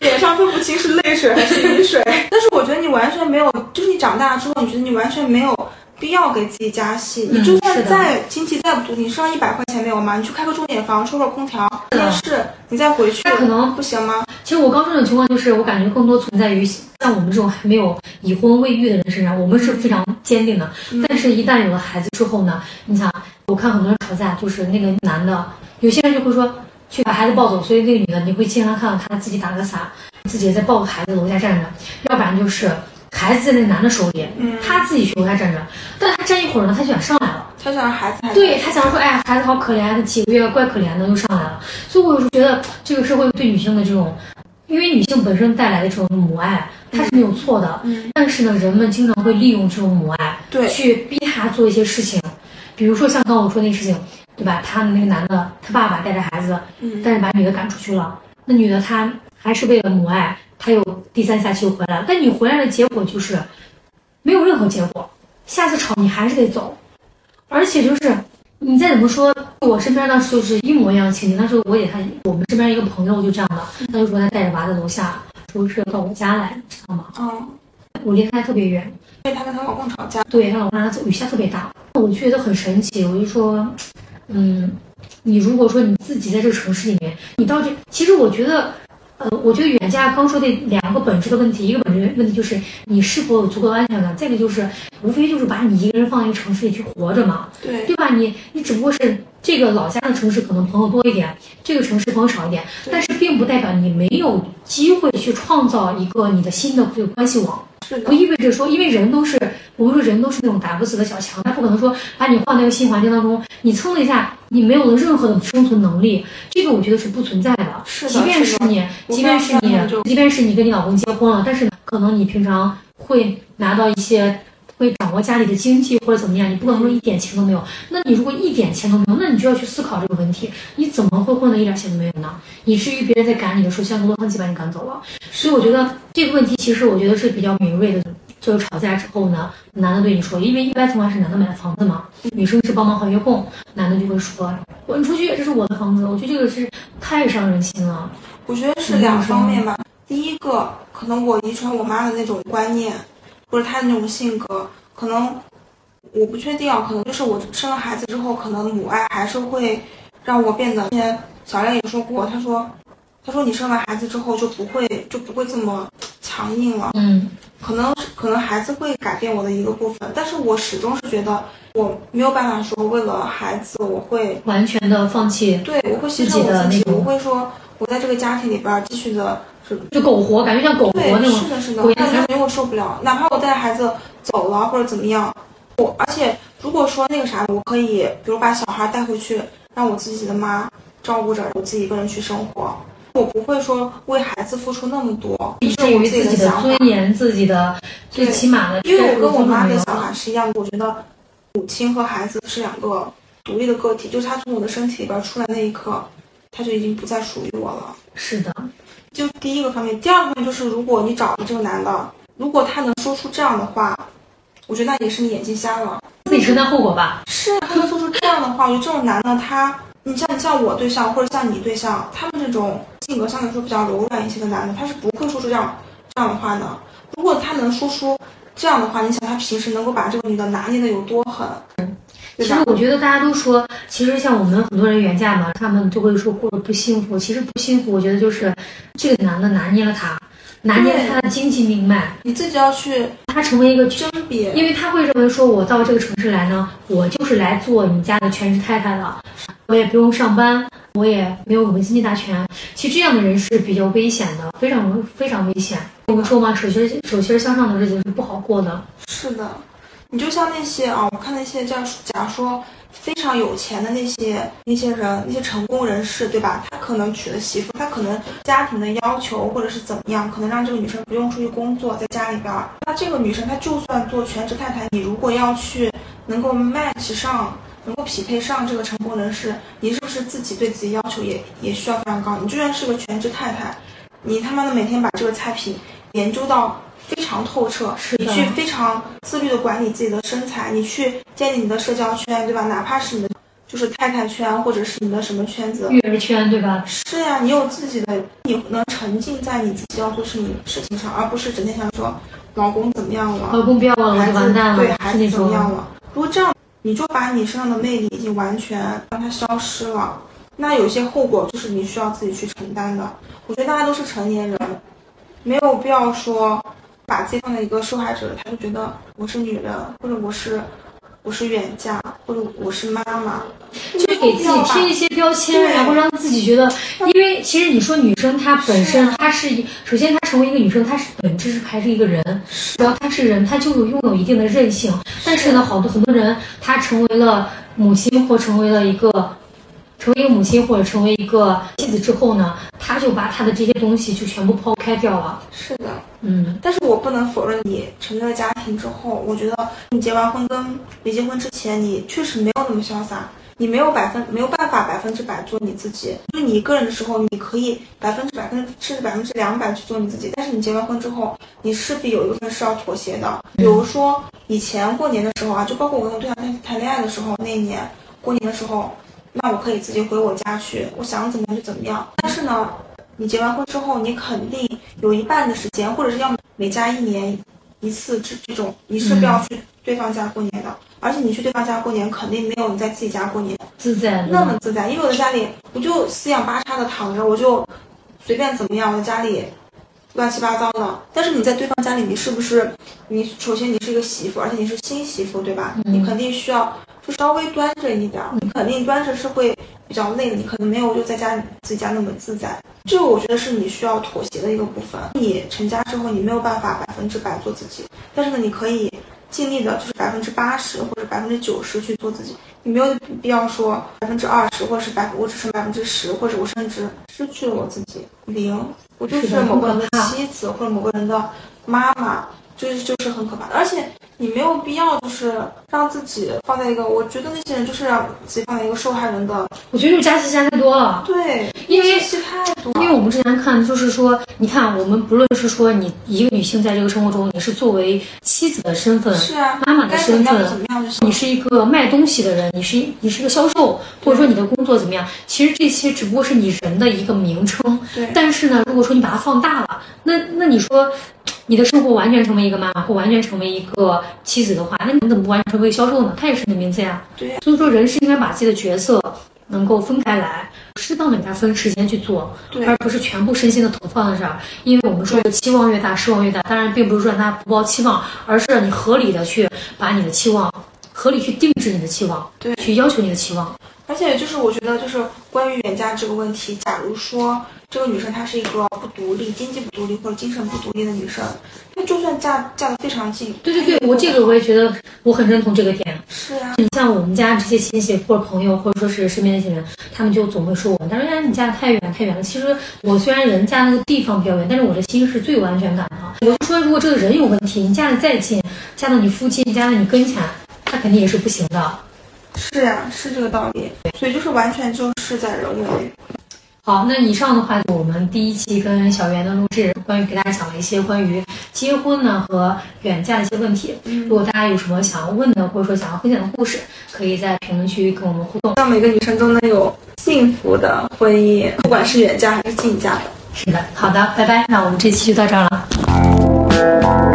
Speaker 2: 脸上分不清是泪水还是雨水。但是我觉得你完全没有，就是你长大之后，你觉得你完全没有必要给自己加戏。
Speaker 1: 嗯
Speaker 2: 你就算再经济再不独立，你身上一百块钱没有吗？你去开个钟点房，吹会儿空调，电视，你再回去，
Speaker 1: 那可能
Speaker 2: 不行吗？
Speaker 1: 其实我刚说这种情况，就是我感觉更多存在于像我们这种还没有已婚未育的人身上，我们是非常坚定的。但是，一旦有了孩子之后呢，你想，我看很多人吵架，就是那个男的，有些人就会说去把孩子抱走，所以那个女的你会经常看到她自己打个伞，自己在抱个孩子楼下站着，要不然就是孩子在那男的手里，
Speaker 2: 嗯
Speaker 1: 她自己去楼下站着，但他站一会儿呢，他就想上来了。
Speaker 2: 他想让孩子还
Speaker 1: 对他想说，哎，孩子好可怜，他几个月怪可怜的，又上来了。所以我有时候觉得这个社会对女性的这种，因为女性本身带来的这种母爱，它是没有错的。
Speaker 2: 嗯，
Speaker 1: 但是呢，人们经常会利用这种母爱，
Speaker 2: 对
Speaker 1: 去逼她做一些事情，比如说像刚刚我说那事情，对吧？他那个男的，他爸爸带着孩子，
Speaker 2: 嗯
Speaker 1: 但是把女的赶出去了，那女的她还是为了母爱，她又低三下气又回来了。但你回来的结果就是没有任何结果，下次吵你还是得走。而且就是你再怎么说，我身边当时就是一模一样的情景。当时我也看我们身边一个朋友就这样的，他就说他带着娃在楼下，说是到我家来，知道吗？
Speaker 2: 嗯，
Speaker 1: 我离他特别远，
Speaker 2: 因为他跟他老公吵架，
Speaker 1: 对他老公让他走，雨下特别大，我觉得很神奇。我就说，嗯，你如果说你自己在这个城市里面，你到这，其实我觉得。呃，我觉得远嫁刚说的两个本质的问题，一个本质问题就是你是否有足够的安全感，再一个就是无非就是把你一个人放在一个城市里去活着嘛。
Speaker 2: 对
Speaker 1: 对吧？你你只不过是这个老家的城市可能朋友多一点，这个城市朋友少一点，但是并不代表你没有机会去创造一个你的新的这个关系网。不，意味着说，因为人都是我们说人都是那种打不死的小强，他不可能说把你换到一个新环境当中，你蹭了一下，你没有了任何的生存能力，这个我觉得是不存在的。
Speaker 2: 是的
Speaker 1: 即便
Speaker 2: 是
Speaker 1: 你，即便是你即便是你跟你老公结婚了，但是可能你平常会拿到一些。会掌握家里的经济或者怎么样，你不可能说一点钱都没有。那你如果一点钱都没有，那你就要去思考这个问题：你怎么会混得一点钱都没有呢？以至于别人在赶你的时候，像个落汤鸡把你赶走了。所以我觉得这个问题其实我觉得是比较敏锐的。就是吵架之后呢，男的对你说，因为一般情况是男的买的房子嘛，女生是帮忙还月供，男的就会说滚出去，这是我的房子。我觉得这个是太伤人心了。
Speaker 2: 我觉得是两方面吧。第一个，可能我遗传我妈的那种观念，或者他的那种性格，可能我不确定啊，可能就是我生了孩子之后，可能母爱还是会让我变得。之前小亮也说过，他说，他说你生完孩子之后就不会就不会这么强硬了，
Speaker 1: 嗯，
Speaker 2: 可能可能孩子会改变我的一个部分，但是我始终是觉得我没有办法说为了孩子我会
Speaker 1: 完全的放弃，
Speaker 2: 对我会牺牲我自己，我会说我在这个家庭里边继续的是
Speaker 1: 就苟活，感觉像苟活，那种
Speaker 2: 是的，是的
Speaker 1: 苟，延
Speaker 2: 但是因为我受不了，哪怕我带孩子走了或者怎么样，我而且如果说那个啥，我可以比如把小孩带回去，让我自己的妈照顾着，我自己一个人去生活，我不会说为孩子付出那么多，这
Speaker 1: 以至于
Speaker 2: 是我自己
Speaker 1: 的尊。严、自己的最起码的，
Speaker 2: 因为我跟我妈的
Speaker 1: 的
Speaker 2: 想法是一样的，我觉得母亲和孩子是两个独立的个体，就是他从我的身体里边出来那一刻，他就已经不再属于我了。
Speaker 1: 是的，
Speaker 2: 就第一个方面，第二个方面就是，如果你找的这个男的，如果他能说出这样的话，我觉得那也是你眼睛瞎了。
Speaker 1: 自己承担后果吧。
Speaker 2: 是他能说出这样的话，我觉得这种男的他，你像像我对象或者像你对象，他们这种性格相对来说比较柔软一些的男的，他是不会说出这样这样的话的。如果他能说出这样的话，你想他平时能够把这个女的拿捏的有多狠？
Speaker 1: 其实我觉得大家都说，其实像我们很多人原价嘛，他们就会说过得不幸福。其实不幸福，我觉得就是这个男的拿捏了她，拿捏了他的经济命脉，
Speaker 2: 你自己要去
Speaker 1: 他成为一个
Speaker 2: 甄别，
Speaker 1: 因为他会认为说，我到这个城市来呢，我就是来做你家的全职太太的，我也不用上班，我也没有什么经济大权。其实这样的人是比较危险的，非常非常危险。我们说嘛，手心手心向上的日子是不好过的。
Speaker 2: 是的，你就像那些啊，我看那些叫，假如说。非常有钱的那些那些人，那些成功人士，对吧？他可能娶了媳妇，他可能家庭的要求或者是怎么样，可能让这个女生不用出去工作，在家里边。那这个女生她就算做全职太太，你如果要去能够 match 上，能够匹配上这个成功人士，你是不是自己对自己要求也也需要非常高？你就算是个全职太太，你他妈的每天把这个菜品研究到。非常透彻，你去非常自律的管理自己的身材，你去建立你的社交圈，对吧？哪怕是你的就是太太圈，或者是你的什么圈子，
Speaker 1: 育儿圈，对吧？
Speaker 2: 是呀，你有自己的，你能沉浸在你自己要做事情事情上，而不是整天想说老公怎么样了，
Speaker 1: 老公不要了，
Speaker 2: 孩子
Speaker 1: 完蛋了，
Speaker 2: 对孩子怎么样了？如果这样，你就把你身上的魅力已经完全让它消失了，那有些后果就是你需要自己去承担的。我觉得大家都是成年人，没有必要说。把自己放在一个受害者，他就觉得我是女人，或者我是我是远嫁，或者我是妈妈，
Speaker 1: 就给自己贴一些标签，然后让自己觉得，因为其实你说女生她本身她是首先她成为一个女生，她是本质是还是一个人，只要她是人，她就有拥有一定的韧性。但是呢，好多很多人她成为了母亲或成为了一个。成为一个母亲或者成为一个妻子之后呢，他就把他的这些东西就全部抛开掉了。
Speaker 2: 是的，
Speaker 1: 嗯。
Speaker 2: 但是我不能否认，你成立了家庭之后，我觉得你结完婚跟没结婚之前，你确实没有那么潇洒，你没有百分没有办法百分之百做你自己。就你一个人的时候，你可以百分之百甚至百分之两百去做你自己。但是你结完婚之后，你势必有一部分是要妥协的。比如说以前过年的时候啊，就包括我跟我对象谈谈恋爱的时候，那一年过年的时候。那我可以自己回我家去，我想怎么样就怎么样。但是呢，你结完婚之后，你肯定有一半的时间，或者是要每家一年一次这这种，你是不要去对方家过年的。而且你去对方家过年，肯定没有你在自己家过年
Speaker 1: 自在
Speaker 2: 那么自在。因为我在家里，我就四仰八叉的躺着，我就随便怎么样，我在家里乱七八糟的。但是你在对方家里，你是不是？你首先你是一个媳妇，而且你是新媳妇，对吧？你肯定需要。就稍微端着一点，你肯定端着是会比较累的，你可能没有就在家自己家那么自在。这个我觉得是你需要妥协的一个部分。你成家之后，你没有办法百分之百做自己，但是呢，你可以尽力的，就是百分之八十或者百分之九十去做自己。你没有必要说百分之二十，或者是百我只剩百分之十，或者我甚至失去了我自己零，我就是某个人的妻子或者某个人的妈妈。就是就是很可怕的，而且你没有必要就是让自己放在一个，我觉得那些人就是让自己放在一个受害人的。
Speaker 1: 我觉得就是加戏加太多了。
Speaker 2: 对，
Speaker 1: 因为
Speaker 2: 戏太多。
Speaker 1: 因为我们之前看就是说，你看我们不论是说你一个女性在这个生活中，你是作为妻子的身份，
Speaker 2: 是啊，
Speaker 1: 妈妈的身份，
Speaker 2: 怎么样？
Speaker 1: 你是一个卖东西的人，你是你是一个销售，或者说你的工作怎么样？其实这些只不过是你人的一个名称。
Speaker 2: 对。
Speaker 1: 但是呢，如果说你把它放大了，那那你说。你的生活完全成为一个妈妈，或完全成为一个妻子的话，那你怎么不完全成为销售呢？他也是你的名字呀。
Speaker 2: 对。
Speaker 1: 所以说，人是应该把自己的角色能够分开来，适当的给他分时间去做，而不是全部身心的投放在这儿。因为我们说的期望越大，失望越大。当然，并不是说让他不抱期望，而是你合理的去把你的期望，合理去定制你的期望，
Speaker 2: 对，
Speaker 1: 去要求你的期望。
Speaker 2: 而且就是我觉得，就是关于远嫁这个问题，假如说。这个女生她是一个不独立、经济不独立或者精神不独立的女生，她就算嫁嫁得非常近，
Speaker 1: 对对对，我这个我也觉得我很认同这个点。
Speaker 2: 是啊，
Speaker 1: 你像我们家这些亲戚或者朋友，或者说是身边那些人，他们就总会说我，他说哎你嫁得太远太远了。其实我虽然人嫁那个地方比较远，但是我的心是最有安全感的。我就说如果这个人有问题，你嫁得再近，嫁到你附近，嫁到你跟前，他肯定也是不行的。
Speaker 2: 是呀，是这个道理。所以就是完全就事在人为。
Speaker 1: 好，那以上的话，我们第一期跟小袁的录制，关于给大家讲了一些关于结婚呢和远嫁的一些问题。如果大家有什么想要问的，或者说想要分享的故事，可以在评论区跟我们互动。
Speaker 2: 让每个女生都能有幸福的婚姻，不管是远嫁还是近嫁的。
Speaker 1: 是的，好的，拜拜。那我们这期就到这儿了。